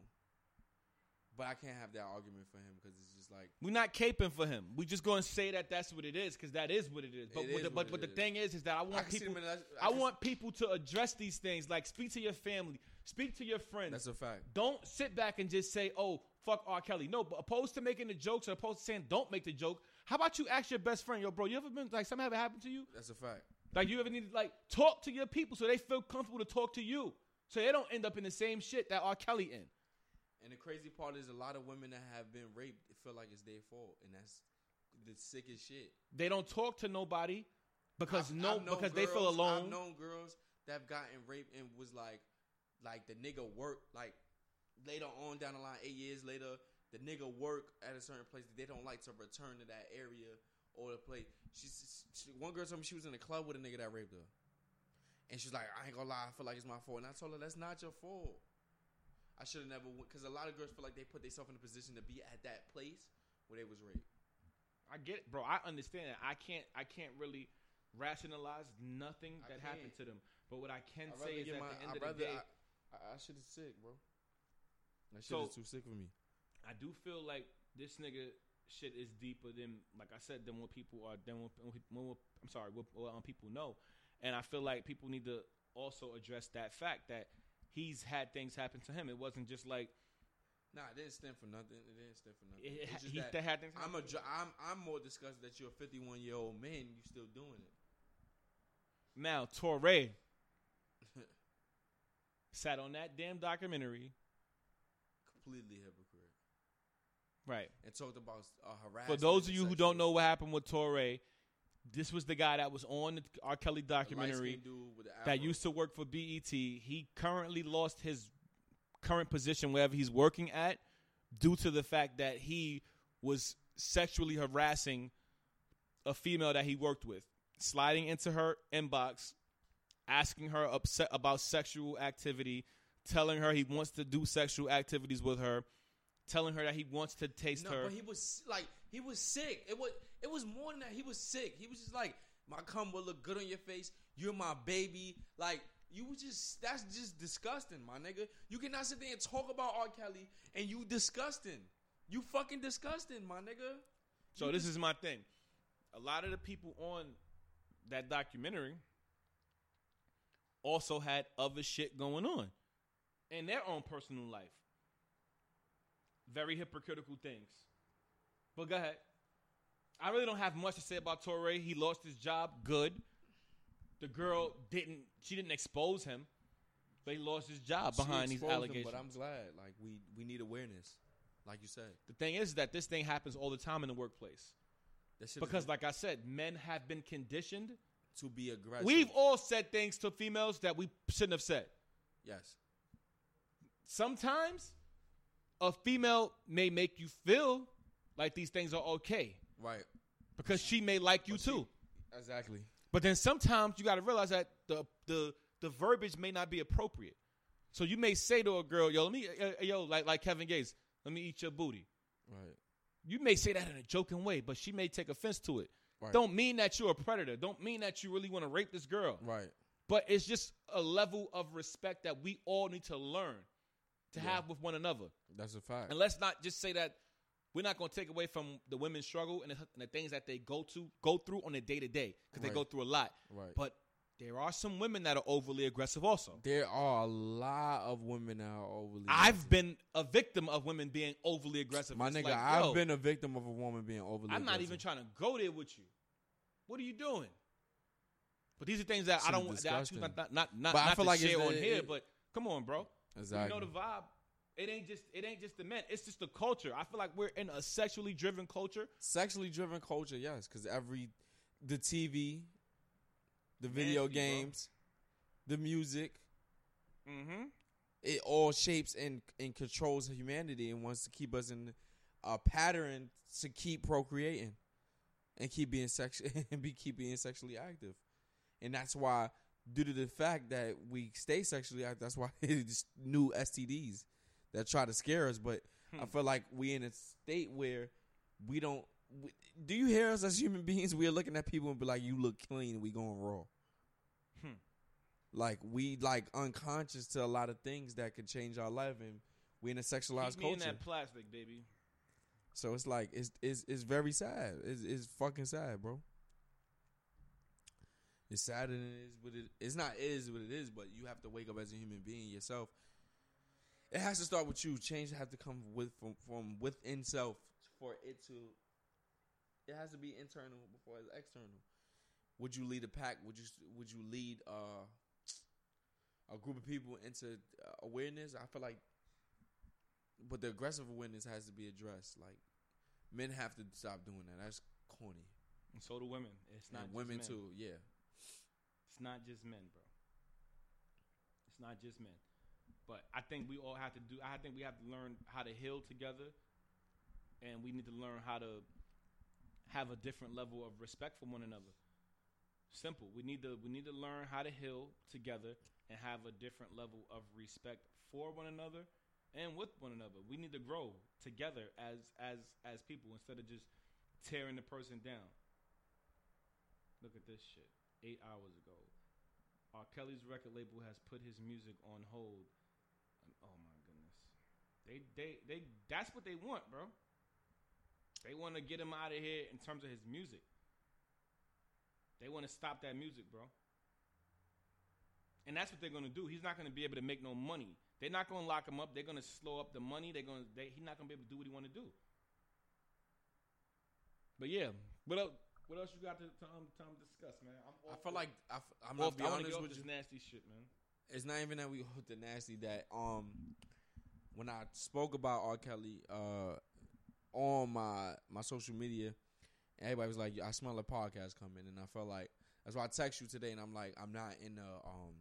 but I can't have that argument for him because it's just like We're not caping for him. We just going to say that that's what it is because that is what it is. But It what is the, but, but the is. thing is, is that I I want see people. them in that- I, can want people to address these things. Like speak to your family, speak to your friends. That's a fact. don't sit back and just say, "Oh, fuck R. Kelly." No, but opposed to making the jokes or opposed to saying, "Don't make the joke." How about you ask your best friend, "Yo, bro, you ever been like something ever happened to you? That's a fact. Like you ever need to like talk to your people so they feel comfortable to talk to you, so they don't end up in the same shit that R. Kelly in." And the crazy part is a lot of women that have been raped feel like it's their fault, and that's the sickest shit. They don't talk to nobody because I've- no I've because they feel alone. I've known girls that have gotten raped and was like, like the nigga work like later on down the line, eight years later, the nigga work at a certain place that they don't like to return to that area or the place. She's she, one girl told me she was in a club with a nigga that raped her, and she's like, I ain't gonna lie, I feel like it's my fault, and I told her that's not your fault. I should have never because a lot of girls feel like they put themselves in a position to be at that place where they was raped. I get it, bro. I understand. I can't. I can't really rationalize nothing that happened to them. But what I can I'd say rather is at my- the end I'd of the day, I, I, I shit is sick, bro. That shit So- is too sick for me. I do feel like this nigga shit is deeper than, like I said, than what people are. Than what, when, when, what- I'm sorry, what, what um, people know, and I feel like people need to also address that fact that he's had things happen to him. It wasn't just like Nah, it didn't stand for nothing. It didn't stand for nothing. it, It's just he that had things. I'm a, I'm, I'm more disgusted that you're a 51 year old man. You still doing it. now Touré (laughs) sat on that damn documentary, Completely hypocrite. Right? And talked about uh, For those of you who don't know what happened with Touré, this was the guy that was on the R. Kelly documentary light-skinned dude with the that used to work for BET. He currently lost his current position wherever he's working at due to the fact that he was sexually harassing a female that he worked with, sliding into her inbox, asking her upset about sexual activity, telling her he wants to do sexual activities with her, telling her that he wants to taste No, her. but he was like he was sick. It was it was more than that. He was sick. He was just like my cum will look good on your face. You're my baby. Like you was just that's just disgusting, my nigga. You cannot sit there and talk about R. Kelly and you disgusting. You fucking disgusting, my nigga. So You this just- is my thing. A lot of the people on that documentary also had other shit going on. in their own personal life. Very hypocritical things. But go ahead. I really don't have much to say about Touré. He lost his job. Good. The girl didn't. She didn't expose him, but he lost his job behind these allegations. but I'm glad. Like we we need awareness, like you said. the thing is that this thing happens all the time in the workplace because, like I said, men have been conditioned. to be aggressive. We've all said things to females that we shouldn't have said. yes, Sometimes a female may make you feel like these things are okay right, because she may like you too. exactly. But then sometimes you got to realize that the the the verbiage may not be appropriate. So you may say to a girl, "Yo, let me, uh, uh, yo, like like Kevin Gates, let me eat your booty." Right, You may say that in a joking way, but she may take offense to it. Right. Don't mean that you're a predator. Don't mean that you really want to rape this girl. right. But it's just a level of respect that we all need to learn to Yeah. have with one another. That's a fact. And let's not just say that we're not going to take away from the women's struggle and the, and the things that they go to go through on a day to day because they go through a lot. Right. But there are some women that are overly aggressive also. There are a lot of women that are overly. I've been a victim of women being overly aggressive. my It's nigga. like, I've been a victim of a woman being overly. Aggressive. I'm not even trying to go there with you. What are you doing? But these are things that I don't want that I choose not not not, not, I not feel to like share on the- here. it- but come on, bro. Exactly. You know the vibe. It ain't just it ain't just the men. It's just the culture. I feel like we're in a sexually driven culture. Sexually driven culture, yes, because every the TV, the video Nasty, bro. games, the music, Mm-hmm. it all shapes and and controls humanity and wants to keep us in a pattern to keep procreating and keep being sex (laughs) and be keep being sexually active, and that's why due to the fact that we stay sexually active, that's why (laughs) it's new STDs that try to scare us. But I feel like we in a state where we don't. We, do you hear us as human beings? We're looking at people and be like, "You look clean." We going raw. Hmm. Like we like unconscious to a lot of things that could change our life, and we in a sexualized Keep me in culture. that plastic, baby. So it's like it's it's it's very sad. It's it's fucking sad, bro. It's sad and it is what it it's not is what it is, but you have to wake up as a human being yourself. It has to start with you. Change has to come with from from within self for it to. It has to be internal before it's external. Would you lead a pack? Would you would you lead uh, a group of people into uh, awareness? I feel like, but the aggressive awareness has to be addressed. Like men have to stop doing that. That's corny. And so do women. It's not and women men. too. Yeah. It's not just men, bro. It's not just men. But I think we all have to do. I think we have to learn how to heal together, and we need to learn how to have a different level of respect for one another. Simple. We need to we need to learn how to heal together and have a different level of respect for one another and with one another. We need to grow together as as as people instead of just tearing the person down. Look at this shit. Eight hours ago. R. Kelly's record label has put his music on hold. And, oh my goodness. They they they that's what they want, bro. They want to get him out of here in terms of his music. They want to stop that music, bro. And that's what they're gonna do. He's not gonna be able to make no money. They're not gonna lock him up. They're gonna slow up the money. They're gonna. They, he's not gonna be able to do what he want to do. But yeah, else? What else you got to Tom Tom discuss, man? I'm I feel the- like I, am off not be the- I wanna honest get off with this you. nasty shit, man. it's not even that we hooked the nasty that um when I spoke about R. Kelly uh on my my social media, everybody was like, I smell a podcast coming and I felt like that's why I text you today and I'm like, I'm not in a um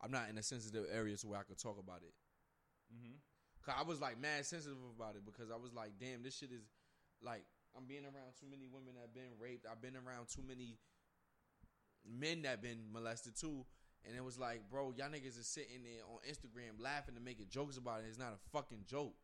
I'm not in a sensitive area so where I could talk about it. Mm-hmm. Cause I was like mad sensitive about it because I was like, damn, this shit is like I'm being around too many women that have been raped. I've been around too many men that been molested too. And it was like, bro, y'all niggas is sitting there on Instagram laughing and making jokes about it. It's not a fucking joke.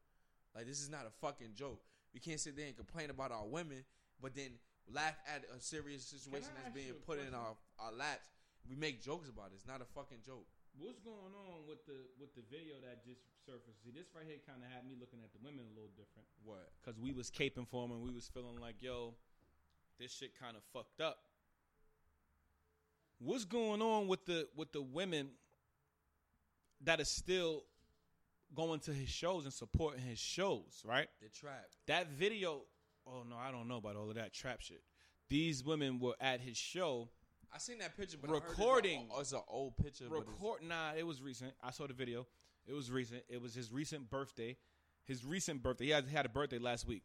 Like this is not a fucking joke. We can't sit there and complain about our women, but then laugh at a serious situation that's being put in our, our laps. We make jokes about it. It's not a fucking joke. What's going on with the with the video that just surfaced? See, this right here kind of had me looking at the women a little different What? because we was caping for them and we was feeling like, yo, this shit kind of fucked up. What's going on with the with the women that is still going to his shows and supporting his shows, right? The trap. That video, oh no, I don't know about all of that trap shit. These women were at his show I seen that picture, but Recording. It's, a, it's an old picture. but it's- record nah it was recent. I saw the video. It was recent. It was his recent birthday. His recent birthday. He had, he had a birthday last week.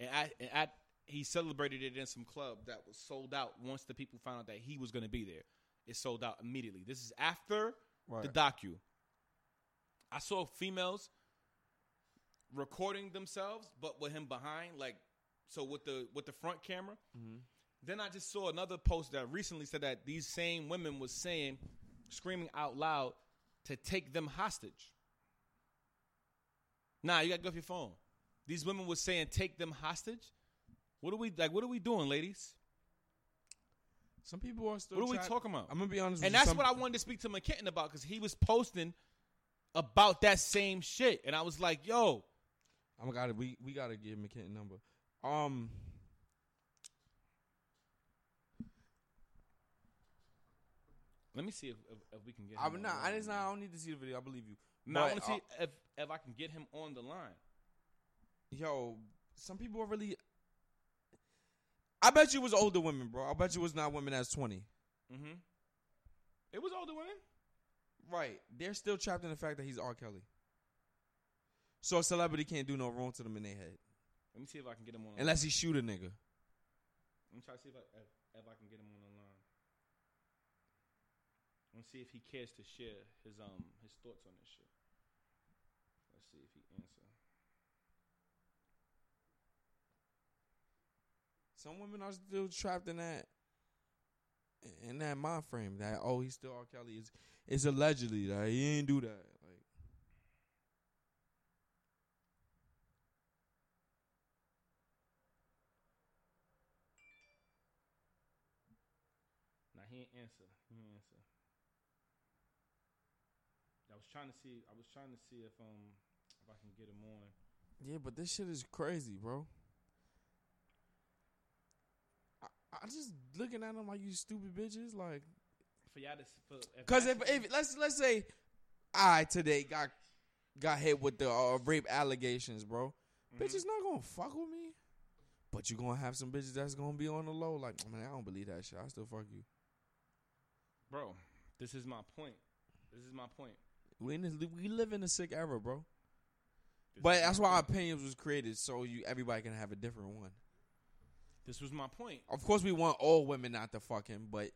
And at, and at he celebrated it in some club that was sold out once the people found out that he was going to be there. It sold out immediately. This is after the docu. I saw females recording themselves but with him behind like so with the with the front camera mm-hmm. Then I just saw another post that recently said that these same women was saying, screaming out loud to take them hostage. Nah, you gotta go off your phone. These women was saying take them hostage. What are we like? What are we doing, ladies? Some people are still. What are we talking about? I'm gonna be honest. And that's some- what I wanted to speak to McKinton about because he was posting about that same shit, and I was like, "Yo, I'm gotta. We we gotta give McKinnon number. Um. Let me see if, if, if we can get." Him I'm on not. the I line. just not. I don't need to see the video. I believe you. No, I want to see uh, if if I can get him on the line. yo, some people are really. I bet you it was older women, bro. I bet you it was not women as 20. Mm-hmm. It was older women. Right. They're still trapped in the fact that he's R. Kelly. So a celebrity can't do no wrong to them in their head. Let me see if I can get him on. Unless he shoot a nigga. Let me try to see if I if, if I can get him on. Let's see if he cares to share his um his thoughts on this shit. Let's see if he answer. Some women are still trapped in that in that mind frame that oh he's still R. Kelly is it's allegedly that he ain't do that. Like Now he ain't answer. He ain't answer. I was trying to see. I was trying to see if um if I can get him on. Yeah, but this shit is crazy, bro. I, I just looking at them like you stupid bitches, like For y'all to for if Cause if, that's- if let's let's say I today got got hit with the uh, rape allegations, bro. Mhm. Bitches not gonna fuck with me. But you gonna have some bitches that's gonna be on the low. Like, man, I don't believe that shit. I still fuck you. bro, this is my point. This is my point. We in this, we live in a sick era, bro. This But that's why point. opinions was created so you everybody can have a different one. This was my point. Of course, we want all women not to fuck him, but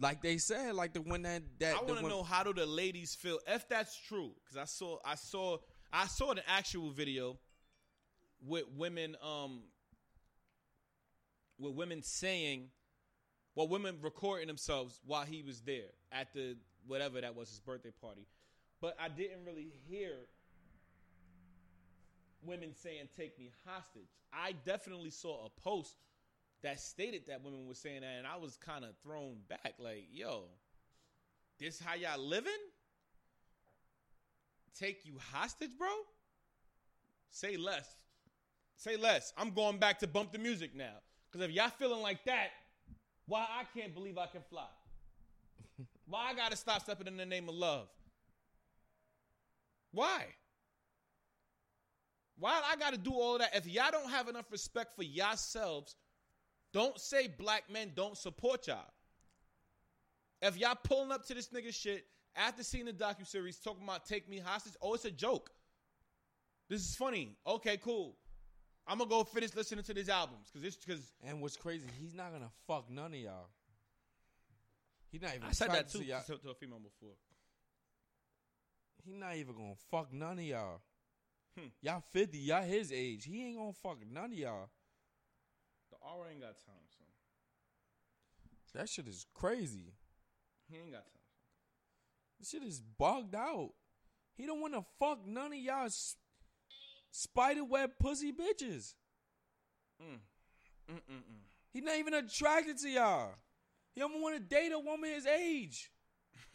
like they said, like the one that that I want to know how do the ladies feel if that's true because I saw I saw I saw an actual video with women um with women saying well women recording themselves while he was there at the whatever that was his birthday party but I didn't really hear women saying take me hostage I definitely saw a post that stated that women were saying that and I was kind of thrown back like yo this how y'all living? Take you hostage, bro? Say less. Say less. I'm going back to bump the music now. Because if y'all feeling like that, why I can't believe I can fly? (laughs) why I gotta stop stepping in the name of love? Why? Why I gotta do all of that? If y'all don't have enough respect for yourselves, don't say black men don't support y'all. If y'all pulling up to this nigga shit after seeing the docu series talking about take me hostage, oh, it's a joke. This is funny. Okay, cool. I'm gonna go finish listening to these albums because it's because And what's crazy, he's not gonna fuck none of y'all. He's not even. I said that attracted too to y'all. to, to a female before. He not even gonna fuck none of y'all. Hmm. Y'all fifty, y'all his age. He ain't gonna fuck none of y'all. The R ain't got time, son. That shit is crazy. He ain't got time. This shit is bugged out. He don't want to fuck none of y'all s- spider web pussy bitches. Mm. Mm-mm-mm. He not even attracted to y'all. He don't want to date a woman his age. (laughs)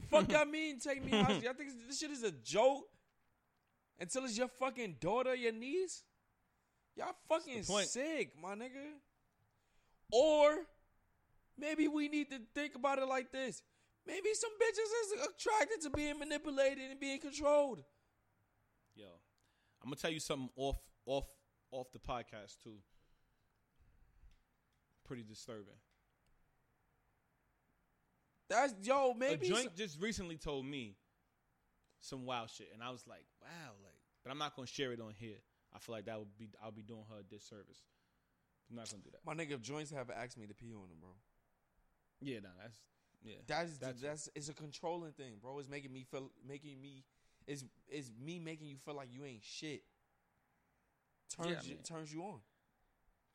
the fuck (laughs) y'all mean take me hostage? Y'all think this shit is a joke? Until it's your fucking daughter, your niece? Y'all fucking sick, my nigga. Or maybe we need to think about it like this. Maybe some bitches is attracted to being manipulated and being controlled. Yo, I'm gonna tell you something off off off the podcast too. Pretty disturbing. That's yo, maybe a joint some- just recently told me some wild shit, and I was like, wow, like, but I'm not gonna share it on here. I feel like that would be I'll be doing her a disservice. I'm not gonna do that. my nigga. If joints have asked me to pee on them, bro. Yeah, no, that's yeah. That's That's- that's, it's a controlling thing, bro. It's making me feel making me it's it's me making you feel like you ain't shit. Turns Yeah, you, turns you on.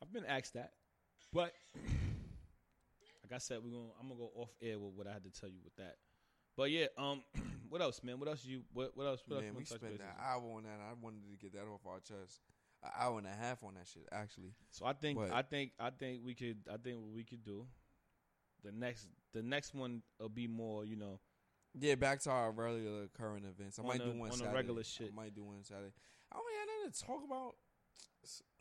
I've been asked that, but like I said, we're gonna I'm gonna go off air with what I had to tell you with that. But yeah, um, (clears throat) what else, man? What else you? What, what else? What Man, you we spent an hour on that. I wanted to get that off our chest. An hour and a half on that shit, actually. So I think But- I think I think we could I think what we could do. The next the next one will be more you know Yeah, back to our regular current events. I On might the- do one on the Saturday. regular shit. I might do one Saturday. I don't have nothing to talk about.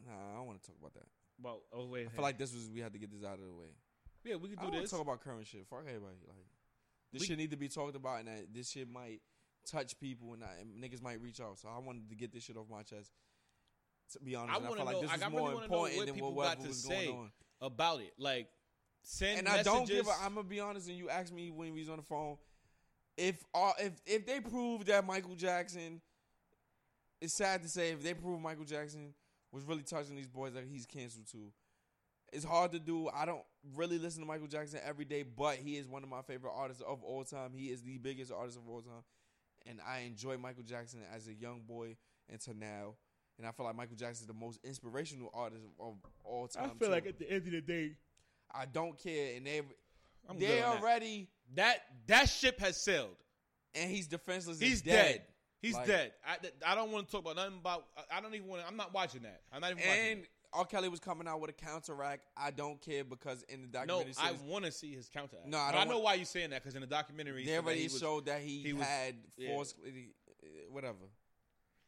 Nah, I don't want to talk about that. well oh wait I feel like this was we had to get this out of the way. Yeah we could do don't this talk about current shit. Fuck everybody. Like this We- shit need to be talked about, and that this shit might touch people, and, I, and niggas might reach out. So I wanted to get this shit off my chest. To be honest, I I, feel like this like, was I really more know important than what than got to was say. going on. about it like send and I don't give. messages. A, I'm gonna be honest, and you asked me when we was on the phone. If uh, if if they prove that Michael Jackson, it's sad to say, if they prove Michael Jackson was really touching these boys that he's canceled to, it's hard to do. I don't really listen to Michael Jackson every day, but he is one of my favorite artists of all time. He is the biggest artist of all time, and I enjoy Michael Jackson as a young boy until now. And I feel like Michael Jackson is the most inspirational artist of all time. I feel too. like at the end of the day I don't care, and they I'm they good on that. already that that ship has sailed. and he's defenseless. He's dead. He's Like- dead. I, I don't want to talk about nothing about. I- I don't even want. to I'm not watching that. I'm not even watching. R. Kelly was coming out with a counteract. I don't care because in the documentary, No, documentary, I want to see his counter. No, I I know why you're saying that because in the documentary, he they already was- showed that he, he was- had yeah. forced whatever.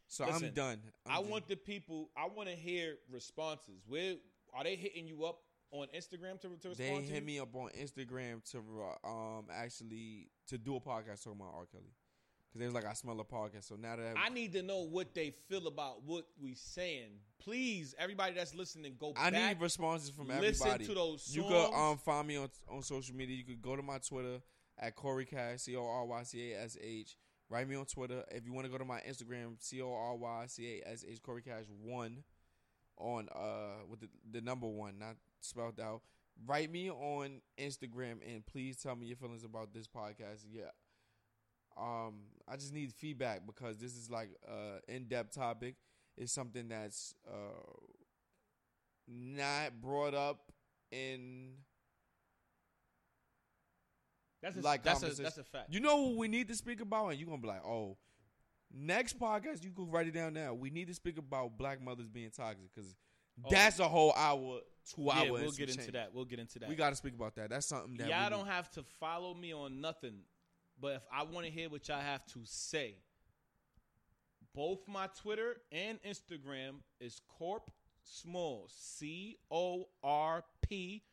So Listen, I'm done. I'm I just- want the people. I want to hear responses. Where are they hitting you up on Instagram to, to respond They to? hit you? me up on Instagram to um actually to do a podcast talking about R. Kelly because they was like I smell a podcast. So now that I need to know what they feel about what we saying. Please, everybody that's listening, go I back. need responses from listen everybody. to those You songs. could um find me on on social media. You could go to my Twitter at Corey Cash C O R Y C A S H. Write me on Twitter. If you want to go to my Instagram, C O R Y C A S H Corey Cash one on uh with the, the number one, not spelled out. Write me on Instagram and please tell me your feelings about this podcast. Yeah. Um, I just need feedback because this is like uh in depth topic. It's something that's uh not brought up in that's a, like that's a that's a fact. You know what we need to speak about, and you're gonna be like, oh, next podcast you could write it down now. We need to speak about black mothers being toxic because Oh. that's a whole hour, two yeah, hours. we'll get into that. We'll get into that. We got to speak about that. That's something that y'all don't need. have to follow me on nothing, but if I want to hear what y'all have to say, both my Twitter and Instagram is Corp Small C O R P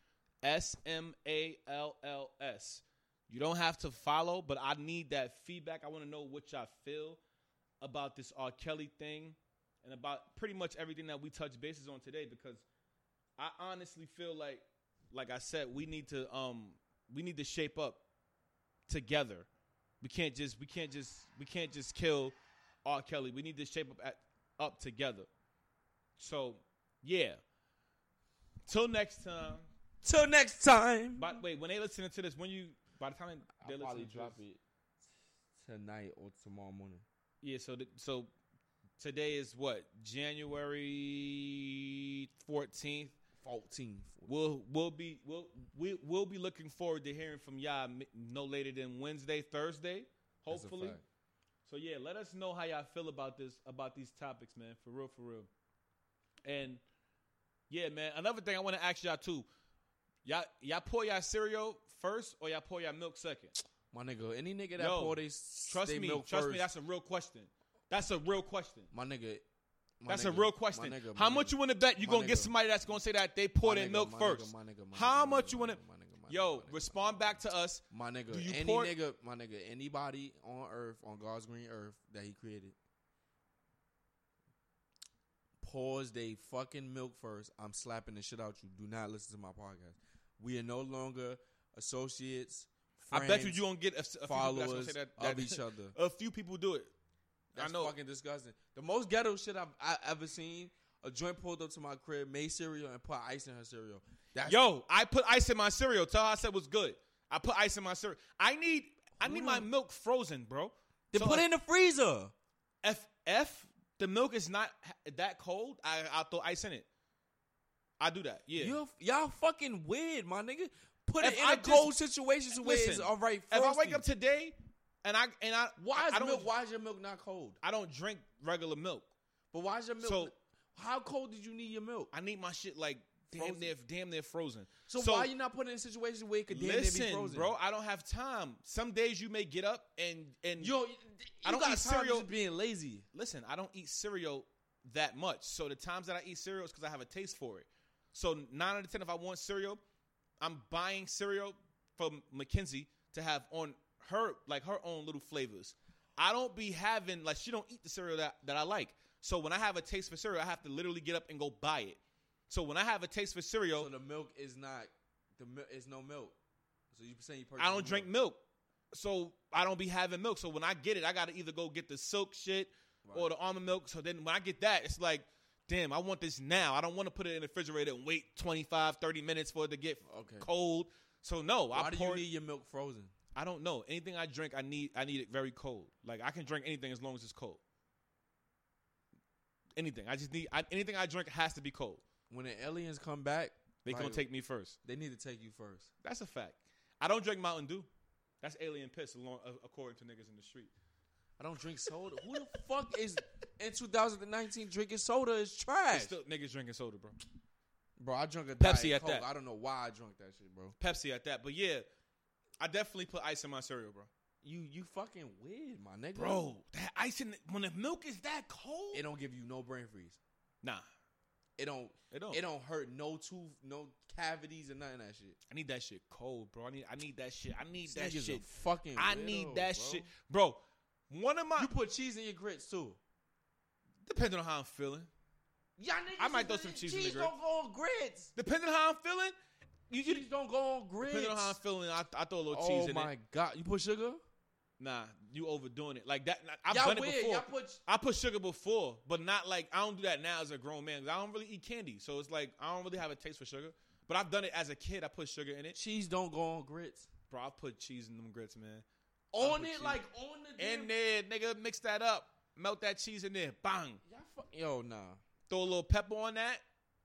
S M A L L S. You don't have to follow, but I need that feedback. I want to know what y'all feel about this R. Kelly thing and about pretty much everything that we touch bases on today because I honestly feel like like I said, we need to um we need to shape up together. We can't just we can't just we can't just kill R. Kelly. We need to shape up at, up together. So yeah. Till next time. Till next time. But wait, when they listening to this, when you by the time they I'll listen probably to drop this, it tonight or tomorrow morning. Yeah, so th- so today is what January fourteenth. 14. We'll we'll be we'll we, we'll be looking forward to hearing from y'all no later than Wednesday, Thursday, hopefully. So yeah, let us know how y'all feel about this about these topics, man. For real, for real. And yeah, man. Another thing I want to ask y'all too. Y'all y'all pour y'all cereal first or y'all pour y'all milk second? My nigga, any nigga that Yo, pour they Trust they me, trust first, me. That's a real question. That's a real question. my nigga. My That's a real question. nigga, How much nigga. you want to bet you gonna get somebody that's gonna say that they pour in milk nigga, first? nigga, How nigga, much you nigga, my Yo, nigga, respond back to us. My nigga, Do you any pour- nigga, my nigga, anybody on earth, on God's green earth that he created, pause they fucking milk first. I'm slapping the shit out you. Do not listen to my podcast. We are no longer associates. I bet you friends, you gonna get a, a few people followers say that, of each (laughs) other. A few people do it. That's I know. fucking disgusting. The most ghetto shit I've I ever seen. A joint pulled up to my crib, made cereal, and put ice in her cereal. That's Yo, I put ice in my cereal. Tell her I said was good. I put ice in my cereal. I need I need my mm. milk frozen, bro. They So put it in the freezer. If if the milk is not ha- that cold, I I'll throw ice in it. I do that. Yeah. You're, y'all fucking weird, my nigga. Put If it in I a just- cold situation to where it's Listen, all right. if I wake up today and I and I why is I don't milk? Why is your milk not cold? I don't drink regular milk. But why is your milk? So- how cold did you need your milk? I need my shit like damn Frozen. near damn near frozen. So, why are you not putting in situations where it could damn near be frozen, bro? I don't have time. Some days you may get up and and yo, you I don't got eat time cereal. just being lazy. listen, I don't eat cereal that much. So the times that I eat cereal is because I have a taste for it. So nine out of ten, if I want cereal, I'm buying cereal from Mackenzie to have on her like her own little flavors. I don't be having like she don't eat the cereal that, that I like. So when I have a taste for cereal, I have to literally get up and go buy it. So when I have a taste for cereal, So the milk is not the milk is no milk. So you saying you purchase I don't drink milk. So I don't be having milk. So when I get it, I gotta either go get the silk shit or the almond milk. So then when I get that, it's like, damn, I want this now. I don't want to put it in the refrigerator and wait 25, 30 minutes for it to get Okay. cold. So no, Why I do pour you need your milk frozen? I don't know. Anything I drink, I need I need it very cold. Like I can drink anything as long as it's cold. Anything. I just need I, anything I drink has to be cold. When the aliens come back, They like, gonna take me first. They need to take you first. That's a fact. I don't drink Mountain Dew. That's alien piss, along, according to niggas in the street. I don't drink soda. Who the fuck is in 2019 drinking soda is trash, still niggas drinking soda, bro. bro. I drunk a Pepsi at Coke. that. I don't know why I drunk that shit, bro. Pepsi at that. But yeah, I definitely put ice in my cereal, bro. You you fucking weird, my nigga. Bro, that ice in the, when the milk is that cold. it don't give you no brain freeze. nah, It don't. it don't. It don't hurt no tooth, no cavities, and none of that shit. I need that shit cold, bro. I need I need that shit. I need that nigga's a shit. fucking. I weirdo, need that bro. shit, bro. One of my You put cheese in your grits too. depending on how I'm feeling. Y'all niggas I might throw some cheese in cheese the don't go on grits. Depending on how I'm feeling, you, you Cheese don't go on grits. depending on how I'm feeling, I, I throw a little oh cheese in my it. god, you put sugar? Nah, you overdoing it like that. I've Y'all done it before. Y'all put I put sugar before, but not like I don't do that now as a grown man. I don't really eat candy, so it's like I don't really have a taste for sugar. But I've done it as a kid. I put sugar in it, cheese don't go on grits. bro. I put cheese in them grits, man. On it, cheese. like on the In there, nigga, mix that up, melt that cheese in there, bang. Fuck, yo, nah. Throw a little pepper on that,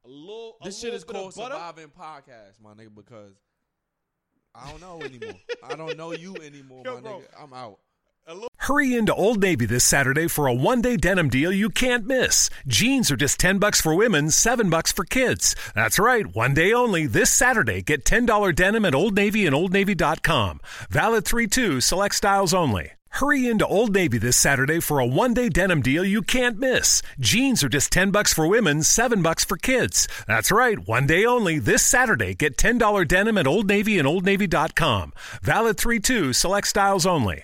a little. a This shit is bit of called butter. surviving podcast, my nigga, because I don't know anymore. I don't know you anymore, Yo, my bro. nigga. I'm out. Hurry into Old Navy this Saturday for a one-day denim deal you can't miss. Jeans are just 10 bucks for women, 7 bucks for kids. That's right, one day only this Saturday. Get $10 denim at Old Navy and oldnavy.com. Valid 3-2, select styles only. Hurry into Old Navy this Saturday for a one-day denim deal you can't miss. Jeans are just 10 bucks for women, 7 bucks for kids. That's right, one day only this Saturday. Get $10 denim at Old Navy and oldnavy.com. Valid 3-2, select styles only.